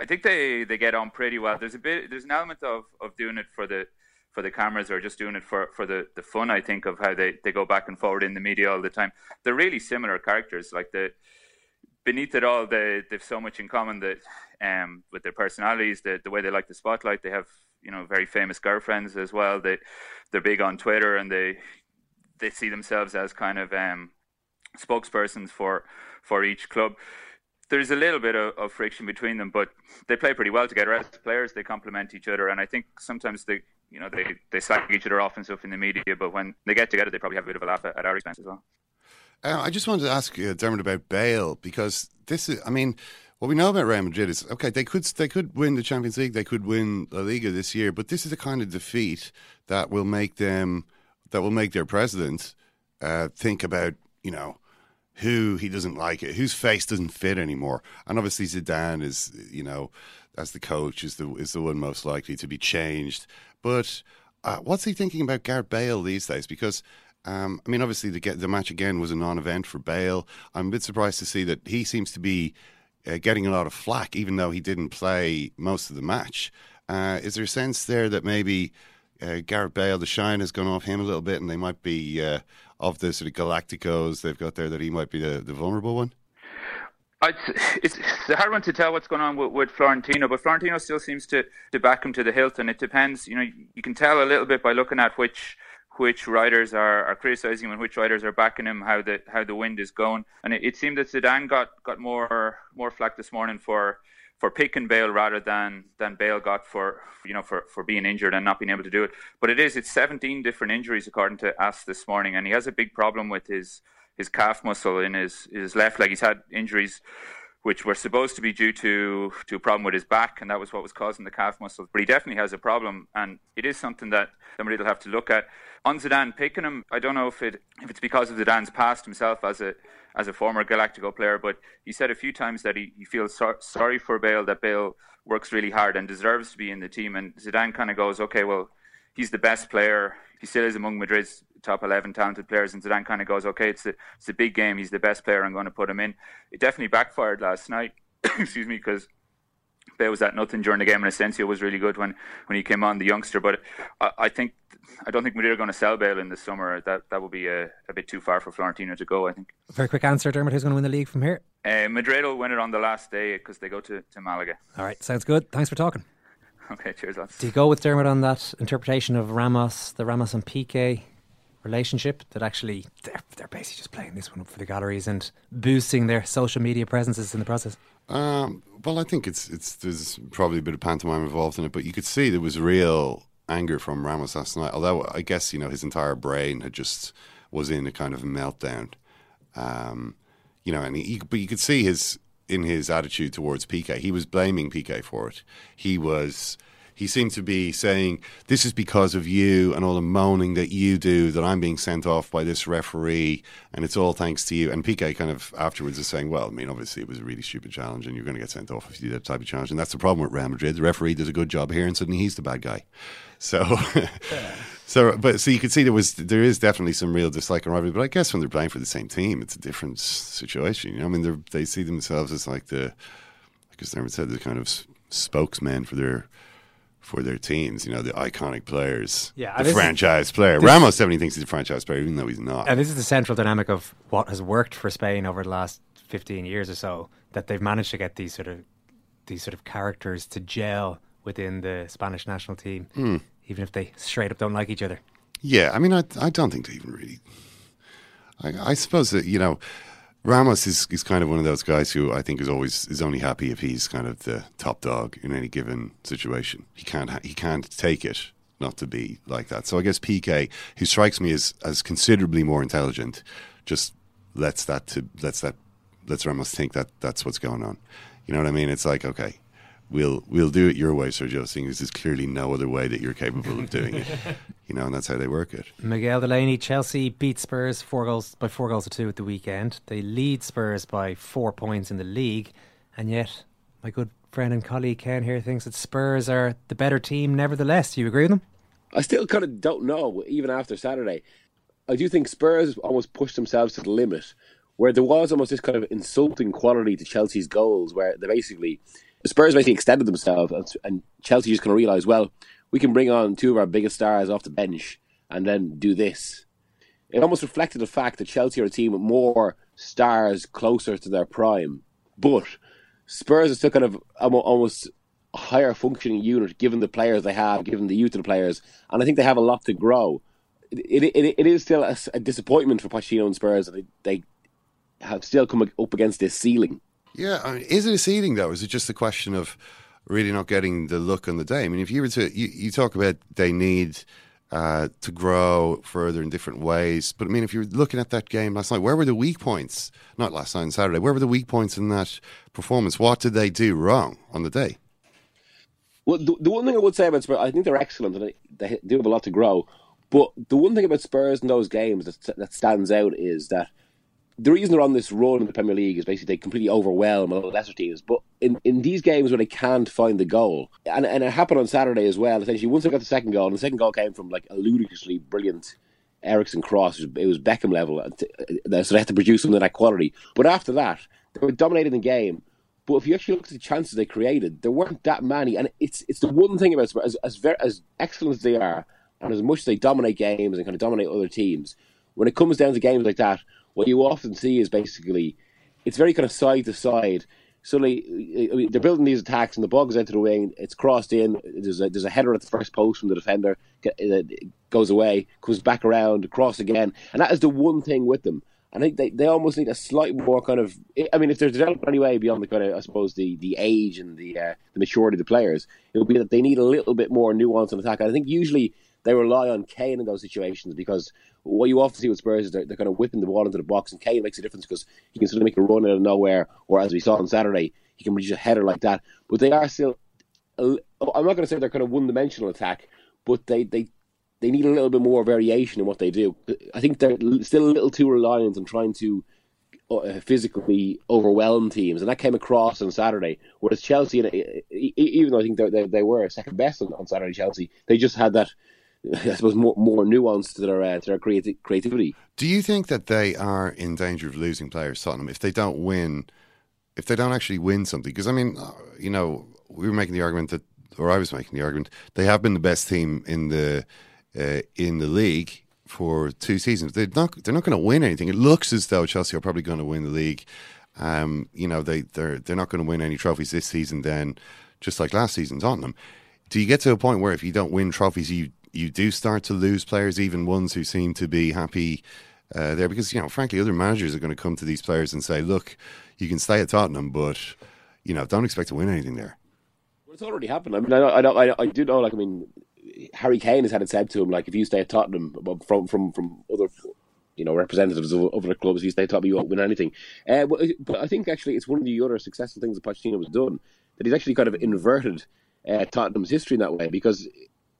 I think they, they get on pretty well. There's a bit there's an element of, of doing it for the for the cameras or just doing it for, for the, the fun I think of how they, they go back and forward in the media all the time. They're really similar characters. Like the beneath it all they they've so much in common that um with their personalities, the the way they like the spotlight, they have, you know, very famous girlfriends as well. They they're big on Twitter and they they see themselves as kind of um, spokespersons for for each club. There's a little bit of, of, friction between them, but they play pretty well together as players. They complement each other, and I think sometimes they, you know, they they slack each other off and stuff in the media. But when they get together, they probably have a bit of a laugh at, at our expense as well. Uh, I just wanted to ask uh, Dermot about Bale because this is, I mean, what we know about Real Madrid is okay. They could they could win the Champions League, they could win La Liga this year, but this is the kind of defeat that will make them that will make their president uh, think about, you know, who he doesn't like it, whose face doesn't fit anymore. And obviously Zidane is, you know, as the coach is the is the one most likely to be changed. But uh, what's he thinking about Gareth Bale these days? Because um, I mean, obviously the the match again was a non-event for Bale. I'm a bit surprised to see that he seems to be uh, getting a lot of flack, even though he didn't play most of the match. Uh, is there a sense there that maybe? Uh, Gareth Bale, the shine has gone off him a little bit, and they might be uh, of the sort of Galacticos they've got there that he might be the, the vulnerable one. It's, it's, a hard one to tell what's going on with, with, Florentino, but Florentino still seems to, to back him to the hilt, and it depends. You know, you can tell a little bit by looking at which which riders are, are criticizing him and which riders are backing him, how the how the wind is going. And it, it seemed that Zidane got, got more more flack this morning for for picking Bale rather than than Bale got for you know for, for being injured and not being able to do it. But it is it's 17 different injuries according to AS this morning, and he has a big problem with his his calf muscle in his his left leg. He's had injuries which were supposed to be due to to a problem with his back, and that was what was causing the calf muscle. But he definitely has a problem, and it is something that somebody will have to look at. On Zidane picking him, I don't know if it if it's because of Zidane's past himself as a as a former Galactico player, but he said a few times that he, he feels so, sorry for Bale, that Bale works really hard and deserves to be in the team. And Zidane kind of goes, okay, well, he's the best player. He still is among Madrid's top 11 talented players. And Zidane kind of goes, okay, it's a, it's a big game. He's the best player. I'm going to put him in. It definitely backfired last night, excuse me, because Bale was at nothing during the game, and Asensio was really good when, when he came on, the youngster. But I, I think I don't think Madrid are going to sell Bale in the summer. That that would be a, a bit too far for Florentino to go. I think. Very quick answer, Dermot. Who's going to win the league from here? Uh, Madrid will win it on the last day because they go to, to Malaga. All right, sounds good. Thanks for talking. Okay, cheers, lads. Do you go with Dermot on that interpretation of Ramos, the Ramos and Piqué relationship? That actually they're they're basically just playing this one up for the galleries and boosting their social media presences in the process. Um, well, I think it's it's there's probably a bit of pantomime involved in it, but you could see there was real anger from Ramos last night. Although I guess you know his entire brain had just was in a kind of meltdown. Um, you know, and he, but you could see his in his attitude towards Piqué. He was blaming Piqué for it. He was he seemed to be saying, This is because of you and all the moaning that you do that I'm being sent off by this referee, and it's all thanks to you. And Piqué kind of afterwards is saying, Well, I mean, obviously it was a really stupid challenge, and you're going to get sent off if you do that type of challenge. And that's the problem with Real Madrid. The referee does a good job here, and suddenly he's the bad guy. So. So, but so you could see there was there is definitely some real dislike and rivalry. But I guess when they're playing for the same team, it's a different situation. You know, I mean, they see themselves as like the, like as Dermot said, the kind of spokesman for their for their teams. You know, the iconic players, yeah, the franchise is, player. Ramos definitely thinks he's a franchise player, even though he's not. And this is the central dynamic of what has worked for Spain over the last fifteen years or so. That they've managed to get these sort of these sort of characters to gel within the Spanish national team. Mm even if they straight up don't like each other. Yeah, I mean, I I don't think they even really. I, I suppose that you know, Ramos is is kind of one of those guys who I think is always is only happy if he's kind of the top dog in any given situation. He can't he can't take it not to be like that. So I guess Piqué, who strikes me as as considerably more intelligent, just lets that to lets that lets Ramos think that that's what's going on. You know what I mean? It's like okay, we'll we'll do it your way, Sergio, seeing as there's clearly no other way that you're capable of doing it. You know, and that's how they work it. Miguel Delaney, Chelsea beat Spurs four goals by four goals to two at the weekend. They lead Spurs by four points in the league, and yet my good friend and colleague Ken here thinks that Spurs are the better team. Nevertheless, do you agree with him? I still kind of don't know. Even after Saturday, I do think Spurs almost pushed themselves to the limit, where there was almost this kind of insulting quality to Chelsea's goals, where they basically the Spurs basically extended themselves, and, Chelsea just kind of realised, well, we can bring on two of our biggest stars off the bench and then do this. It almost reflected the fact that Chelsea are a team with more stars closer to their prime, but Spurs are still kind of almost a higher functioning unit given the players they have, given the youth of the players, and I think they have a lot to grow. It, it, it is still a, a disappointment for Pochettino and Spurs that they, they have still come up against this ceiling. Yeah, I mean, is it a seeding though? Is it just a question of really not getting the look on the day? I mean, if you were to, you, you talk about they need uh, to grow further in different ways, but I mean, if you're looking at that game last night, where were the weak points? Not last night, on Saturday. Where were the weak points in that performance? What did they do wrong on the day? Well, the, the one thing I would say about Spurs, I think they're excellent and they, they do have a lot to grow. But the one thing about Spurs in those games that, that stands out is that the reason they're on this run in the Premier League is basically they completely overwhelm a lot of lesser teams. But in, in these games where they can't find the goal, and, and it happened on Saturday as well, essentially, once they got the second goal, and the second goal came from like a ludicrously brilliant Eriksen cross, it was Beckham level, uh, so they had to produce something of that quality. But after that, they were dominating the game. But if you actually look at the chances they created, there weren't that many. And it's it's the one thing about Spurs, as, as, as excellent as they are, and as much as they dominate games and kind of dominate other teams, when it comes down to games like that, what you often see is basically it's very kind of side to side. Suddenly, they're building these attacks, and the ball goes into the wing. It's crossed in. There's a, there's a header at the first post from the defender. goes away, comes back around, across again, and that is the one thing with them. I think they, they almost need a slight more kind of. I mean, if they're developed anyway beyond the kind of, I suppose, the, the age and the uh, the maturity of the players, it would be that they need a little bit more nuance in attack. I think usually they rely on Kane in those situations because what you often see with Spurs is they're, they're kind of whipping the ball into the box, and Kane makes a difference because he can sort of make a run out of nowhere, or as we saw on Saturday, he can reach a header like that. But they are still, I'm not going to say they're kind of one dimensional attack, but they, they, they need a little bit more variation in what they do. I think they're still a little too reliant on trying to uh, physically overwhelm teams, and that came across on Saturday. Whereas Chelsea, even though I think they, they were second best on, on Saturday, Chelsea, they just had that I suppose more more nuance to their uh, to their creati- creativity. Do you think that they are in danger of losing players, Tottenham, if they don't win, if they don't actually win something? Because I mean, uh, you know, we were making the argument that, or I was making the argument, they have been the best team in the uh, in the league for two seasons. They're not they're not going to win anything. It looks as though Chelsea are probably going to win the league. Um, you know, they they're they're not going to win any trophies this season. Then, just like last season's on them. Do you get to a point where if you don't win trophies, you you do start to lose players, even ones who seem to be happy uh, there? Because you know, frankly, other managers are going to come to these players and say, "Look, you can stay at Tottenham, but you know, don't expect to win anything there." Well, it's already happened. I mean, I I, I, I do know. Like, I mean, Harry Kane has had it said to him, like, if you stay at Tottenham from from from other you know representatives of other clubs, stay at Tottenham, you won't win anything. Uh, but, but I think actually it's one of the other successful things that Pochettino has done that he's actually kind of inverted uh, Tottenham's history in that way because.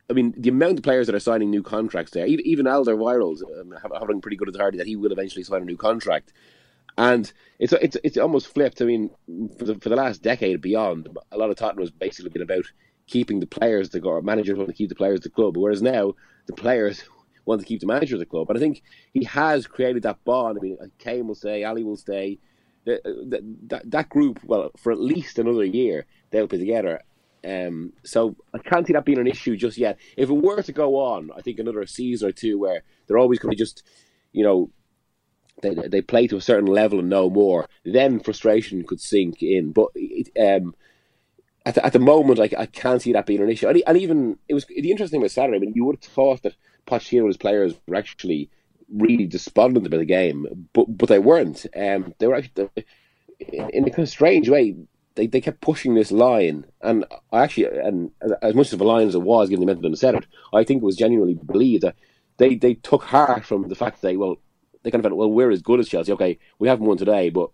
I mean, the amount of players that are signing new contracts there, even, even Alderweireld, um, having pretty good authority that he will eventually sign a new contract. And it's it's it's almost flipped. I mean, for the for the last decade beyond, a lot of Tottenham has basically been about keeping the players to go, managers want to keep the players at the club. Whereas now the players want to keep the manager of the club. And I think he has created that bond. I mean, Kane will stay, Alli will stay. That, that, that group, well, for at least another year, they'll be together. Um, so I can't see that being an issue just yet. If it were to go on, I think another season or two where they're always going to just, you know, they, they play to a certain level and no more, then frustration could sink in. But it, um, at the, at the moment, I, I can't see that being an issue. And, and even it was the interesting thing Saturday. I mean, you would have thought that Pochettino and his players were actually really despondent about the game, but but they weren't. Um, they were actually in a kind of strange way. They, they kept pushing this line, and I actually, and as much of a line as it was, given the amount of them said it, I think it was genuinely believed that they, they took heart from the fact that they well they kind of went, well we're as good as Chelsea. Okay, we haven't won today, but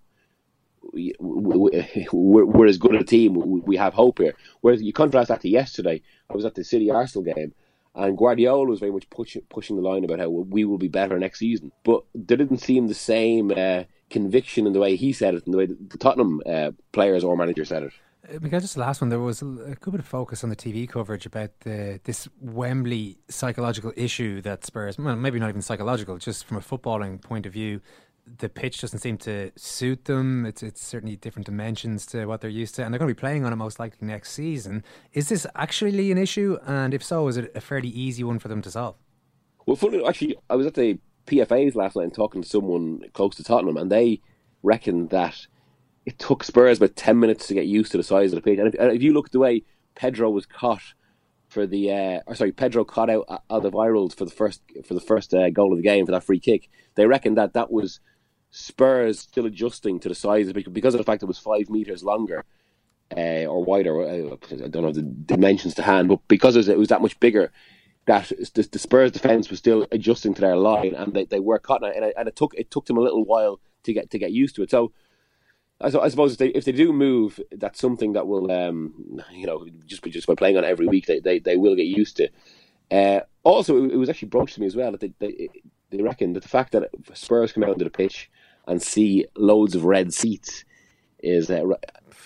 we, we're, we're as good a team. We have hope here. Whereas you contrast that to yesterday, I was at the City Arsenal game, and Guardiola was very much pushing pushing the line about how we will be better next season. But there didn't seem the same uh, conviction in the way he said it, and the way the Tottenham uh, players or manager said it. Uh, Miguel, just the last one. There was a good bit of focus on the TV coverage about the, this Wembley psychological issue that Spurs, well, maybe not even psychological, just from a footballing point of view, the pitch doesn't seem to suit them. It's it's certainly different dimensions to what they're used to, and they're going to be playing on it most likely next season. Is this actually an issue? And if so, is it a fairly easy one for them to solve? Well, funny, actually, I was at the PFAs last night and talking to someone close to Tottenham, and they reckon that it took Spurs about ten minutes to get used to the size of the pitch. And if, and if you look at the way Pedro was caught for the, uh, or sorry, Pedro caught out Ireland for the first for the first uh, goal of the game for that free kick, they reckon that that was Spurs still adjusting to the size of the pitch because of the fact it was five meters longer uh, or wider. Uh, I don't know the dimensions to hand, but because it was, that much bigger, that the, the Spurs defense was still adjusting to their line, and they, they were caught, and it, and it took it took them a little while to get to get used to it. So. I, suppose if they if they do move, that's something that will, um, you know, just just by playing on every week, they, they, they will get used to. Uh, also, it was actually broached to me as well that they, they they reckon that the fact that Spurs come out into the pitch and see loads of red seats is uh,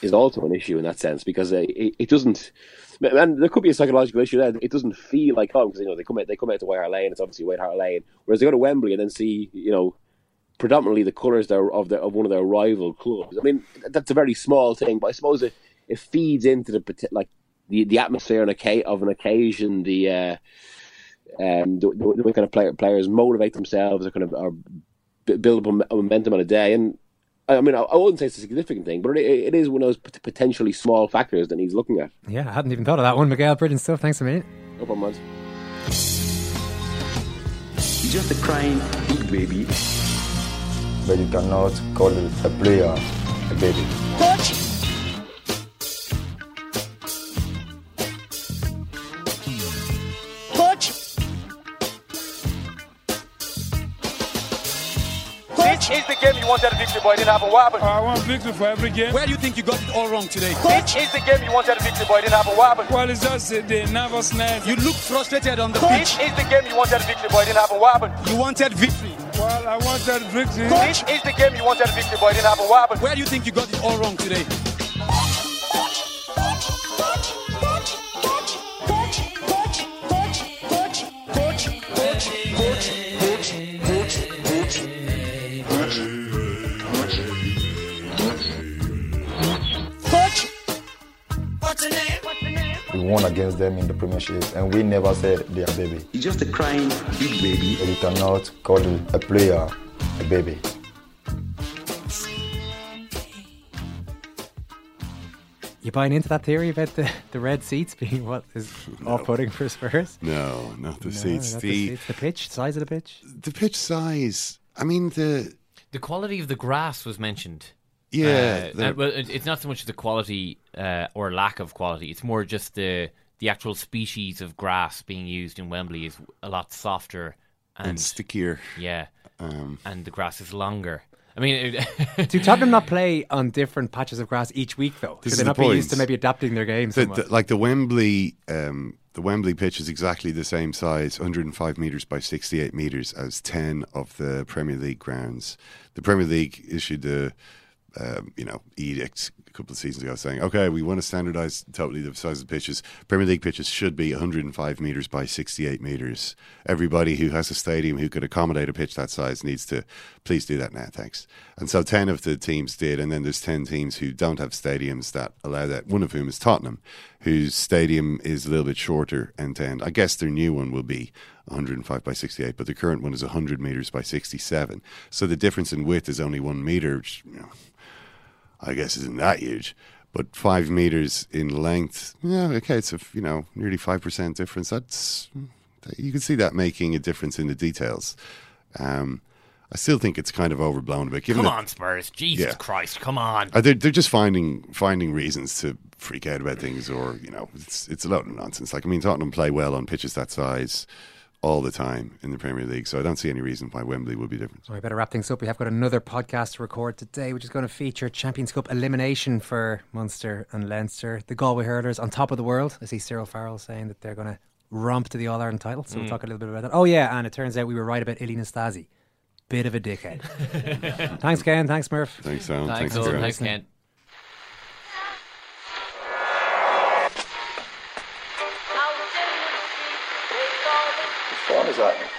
is also an issue in that sense because uh, it, it, doesn't. And there could be a psychological issue there. It doesn't feel like home because you know they come out they come out to White Hart Lane. It's obviously White Hart Lane. Whereas they go to Wembley and then see you know predominantly the colours of the, of one of their rival clubs. I mean that's a very small thing, but I suppose it, it feeds into the like the the atmosphere of an occasion. The uh, um, the, the, way kind of player, players motivate themselves or kind of are build up a momentum on a day. And I mean, I wouldn't say it's a significant thing, but it, it is one of those potentially small factors that he's looking at. Yeah, I hadn't even thought of that one. Miguel, brilliant stuff. Thanks a minute. No problem, man. Just a crying big baby. But you cannot call a player a baby. Coach! Which is the game you wanted a victory, but it didn't happen? What happened? I want victory for every game. Where do you think you got it all wrong today? Which is the game you wanted a victory, but it didn't happen? What happened? Well, it's just uh, the nervousness. You look frustrated on the pitch. Which is the game you wanted a victory, but it didn't happen? What happened? You wanted victory. Well, I wanted victory. Which is the game you wanted a victory, but it didn't happen? What happened? Where do you think you got it all wrong today? Against them in the Premiership, and we never said they are baby. He's just a crying big baby. And you cannot call a player a baby. You buying into that theory about the, the red seats being what is off-putting for Spurs? No, not the No, seats. not The, the seats. The pitch, size of the pitch. the pitch size. I mean the The quality of the grass was mentioned. Yeah, Uh, well, it's not so much the quality uh, or lack of quality. It's more just the the actual species of grass being used in Wembley is a lot softer and, and stickier. Yeah, Um, and the grass is longer. I mean, it, Do Tottenham not play on different patches of grass each week though? This Should is they the not be used to maybe adapting their games? The- the- like the Wembley, um, the Wembley pitch is exactly the same size, 105 meters by 68 meters, as 10 of the Premier League grounds. The Premier League issued a, um, you know, edict a couple of seasons ago saying, okay, we want to standardise totally the size of pitches. Premier League pitches should be 105 meters by 68 meters. Everybody who has a stadium who could accommodate a pitch that size needs to please do that now, thanks. And so 10 of the teams did, and then there's 10 teams who don't have stadiums that allow that. One of whom is Tottenham, whose stadium is a little bit shorter end to end. I guess their new one will be 105 by 68, but the current one is 100 meters by 67. So the difference in width is only one meter, which, you know, I guess isn't that huge. But five meters in length, yeah, okay, it's a you know nearly five percent difference. That's you can see that making a difference in the details. Um, I still think it's kind of overblown a bit. Given come that- on, Spurs! Jesus Yeah. Christ, come on! Uh, they're, they're just finding finding reasons to freak out about things, or you know, it's it's a lot of nonsense. Like I mean, Tottenham play well on pitches that size all the time in the Premier League, so I don't see any reason why Wembley would be different. So we better wrap things up. We have got another podcast to record today, which is going to feature Champions Cup elimination for Munster and Leinster. The Galway hurlers on top of the world. I see Cyril Farrell saying that they're going to romp to the All Ireland title. So we'll Mm. talk a little bit about that. Oh yeah, and it turns out we were right about Ilie Nastase. Bit of a dickhead. thanks, Ken. Thanks, Murph. Thanks, Alan. Thanks, Thanks, Owen. Thanks, Ken.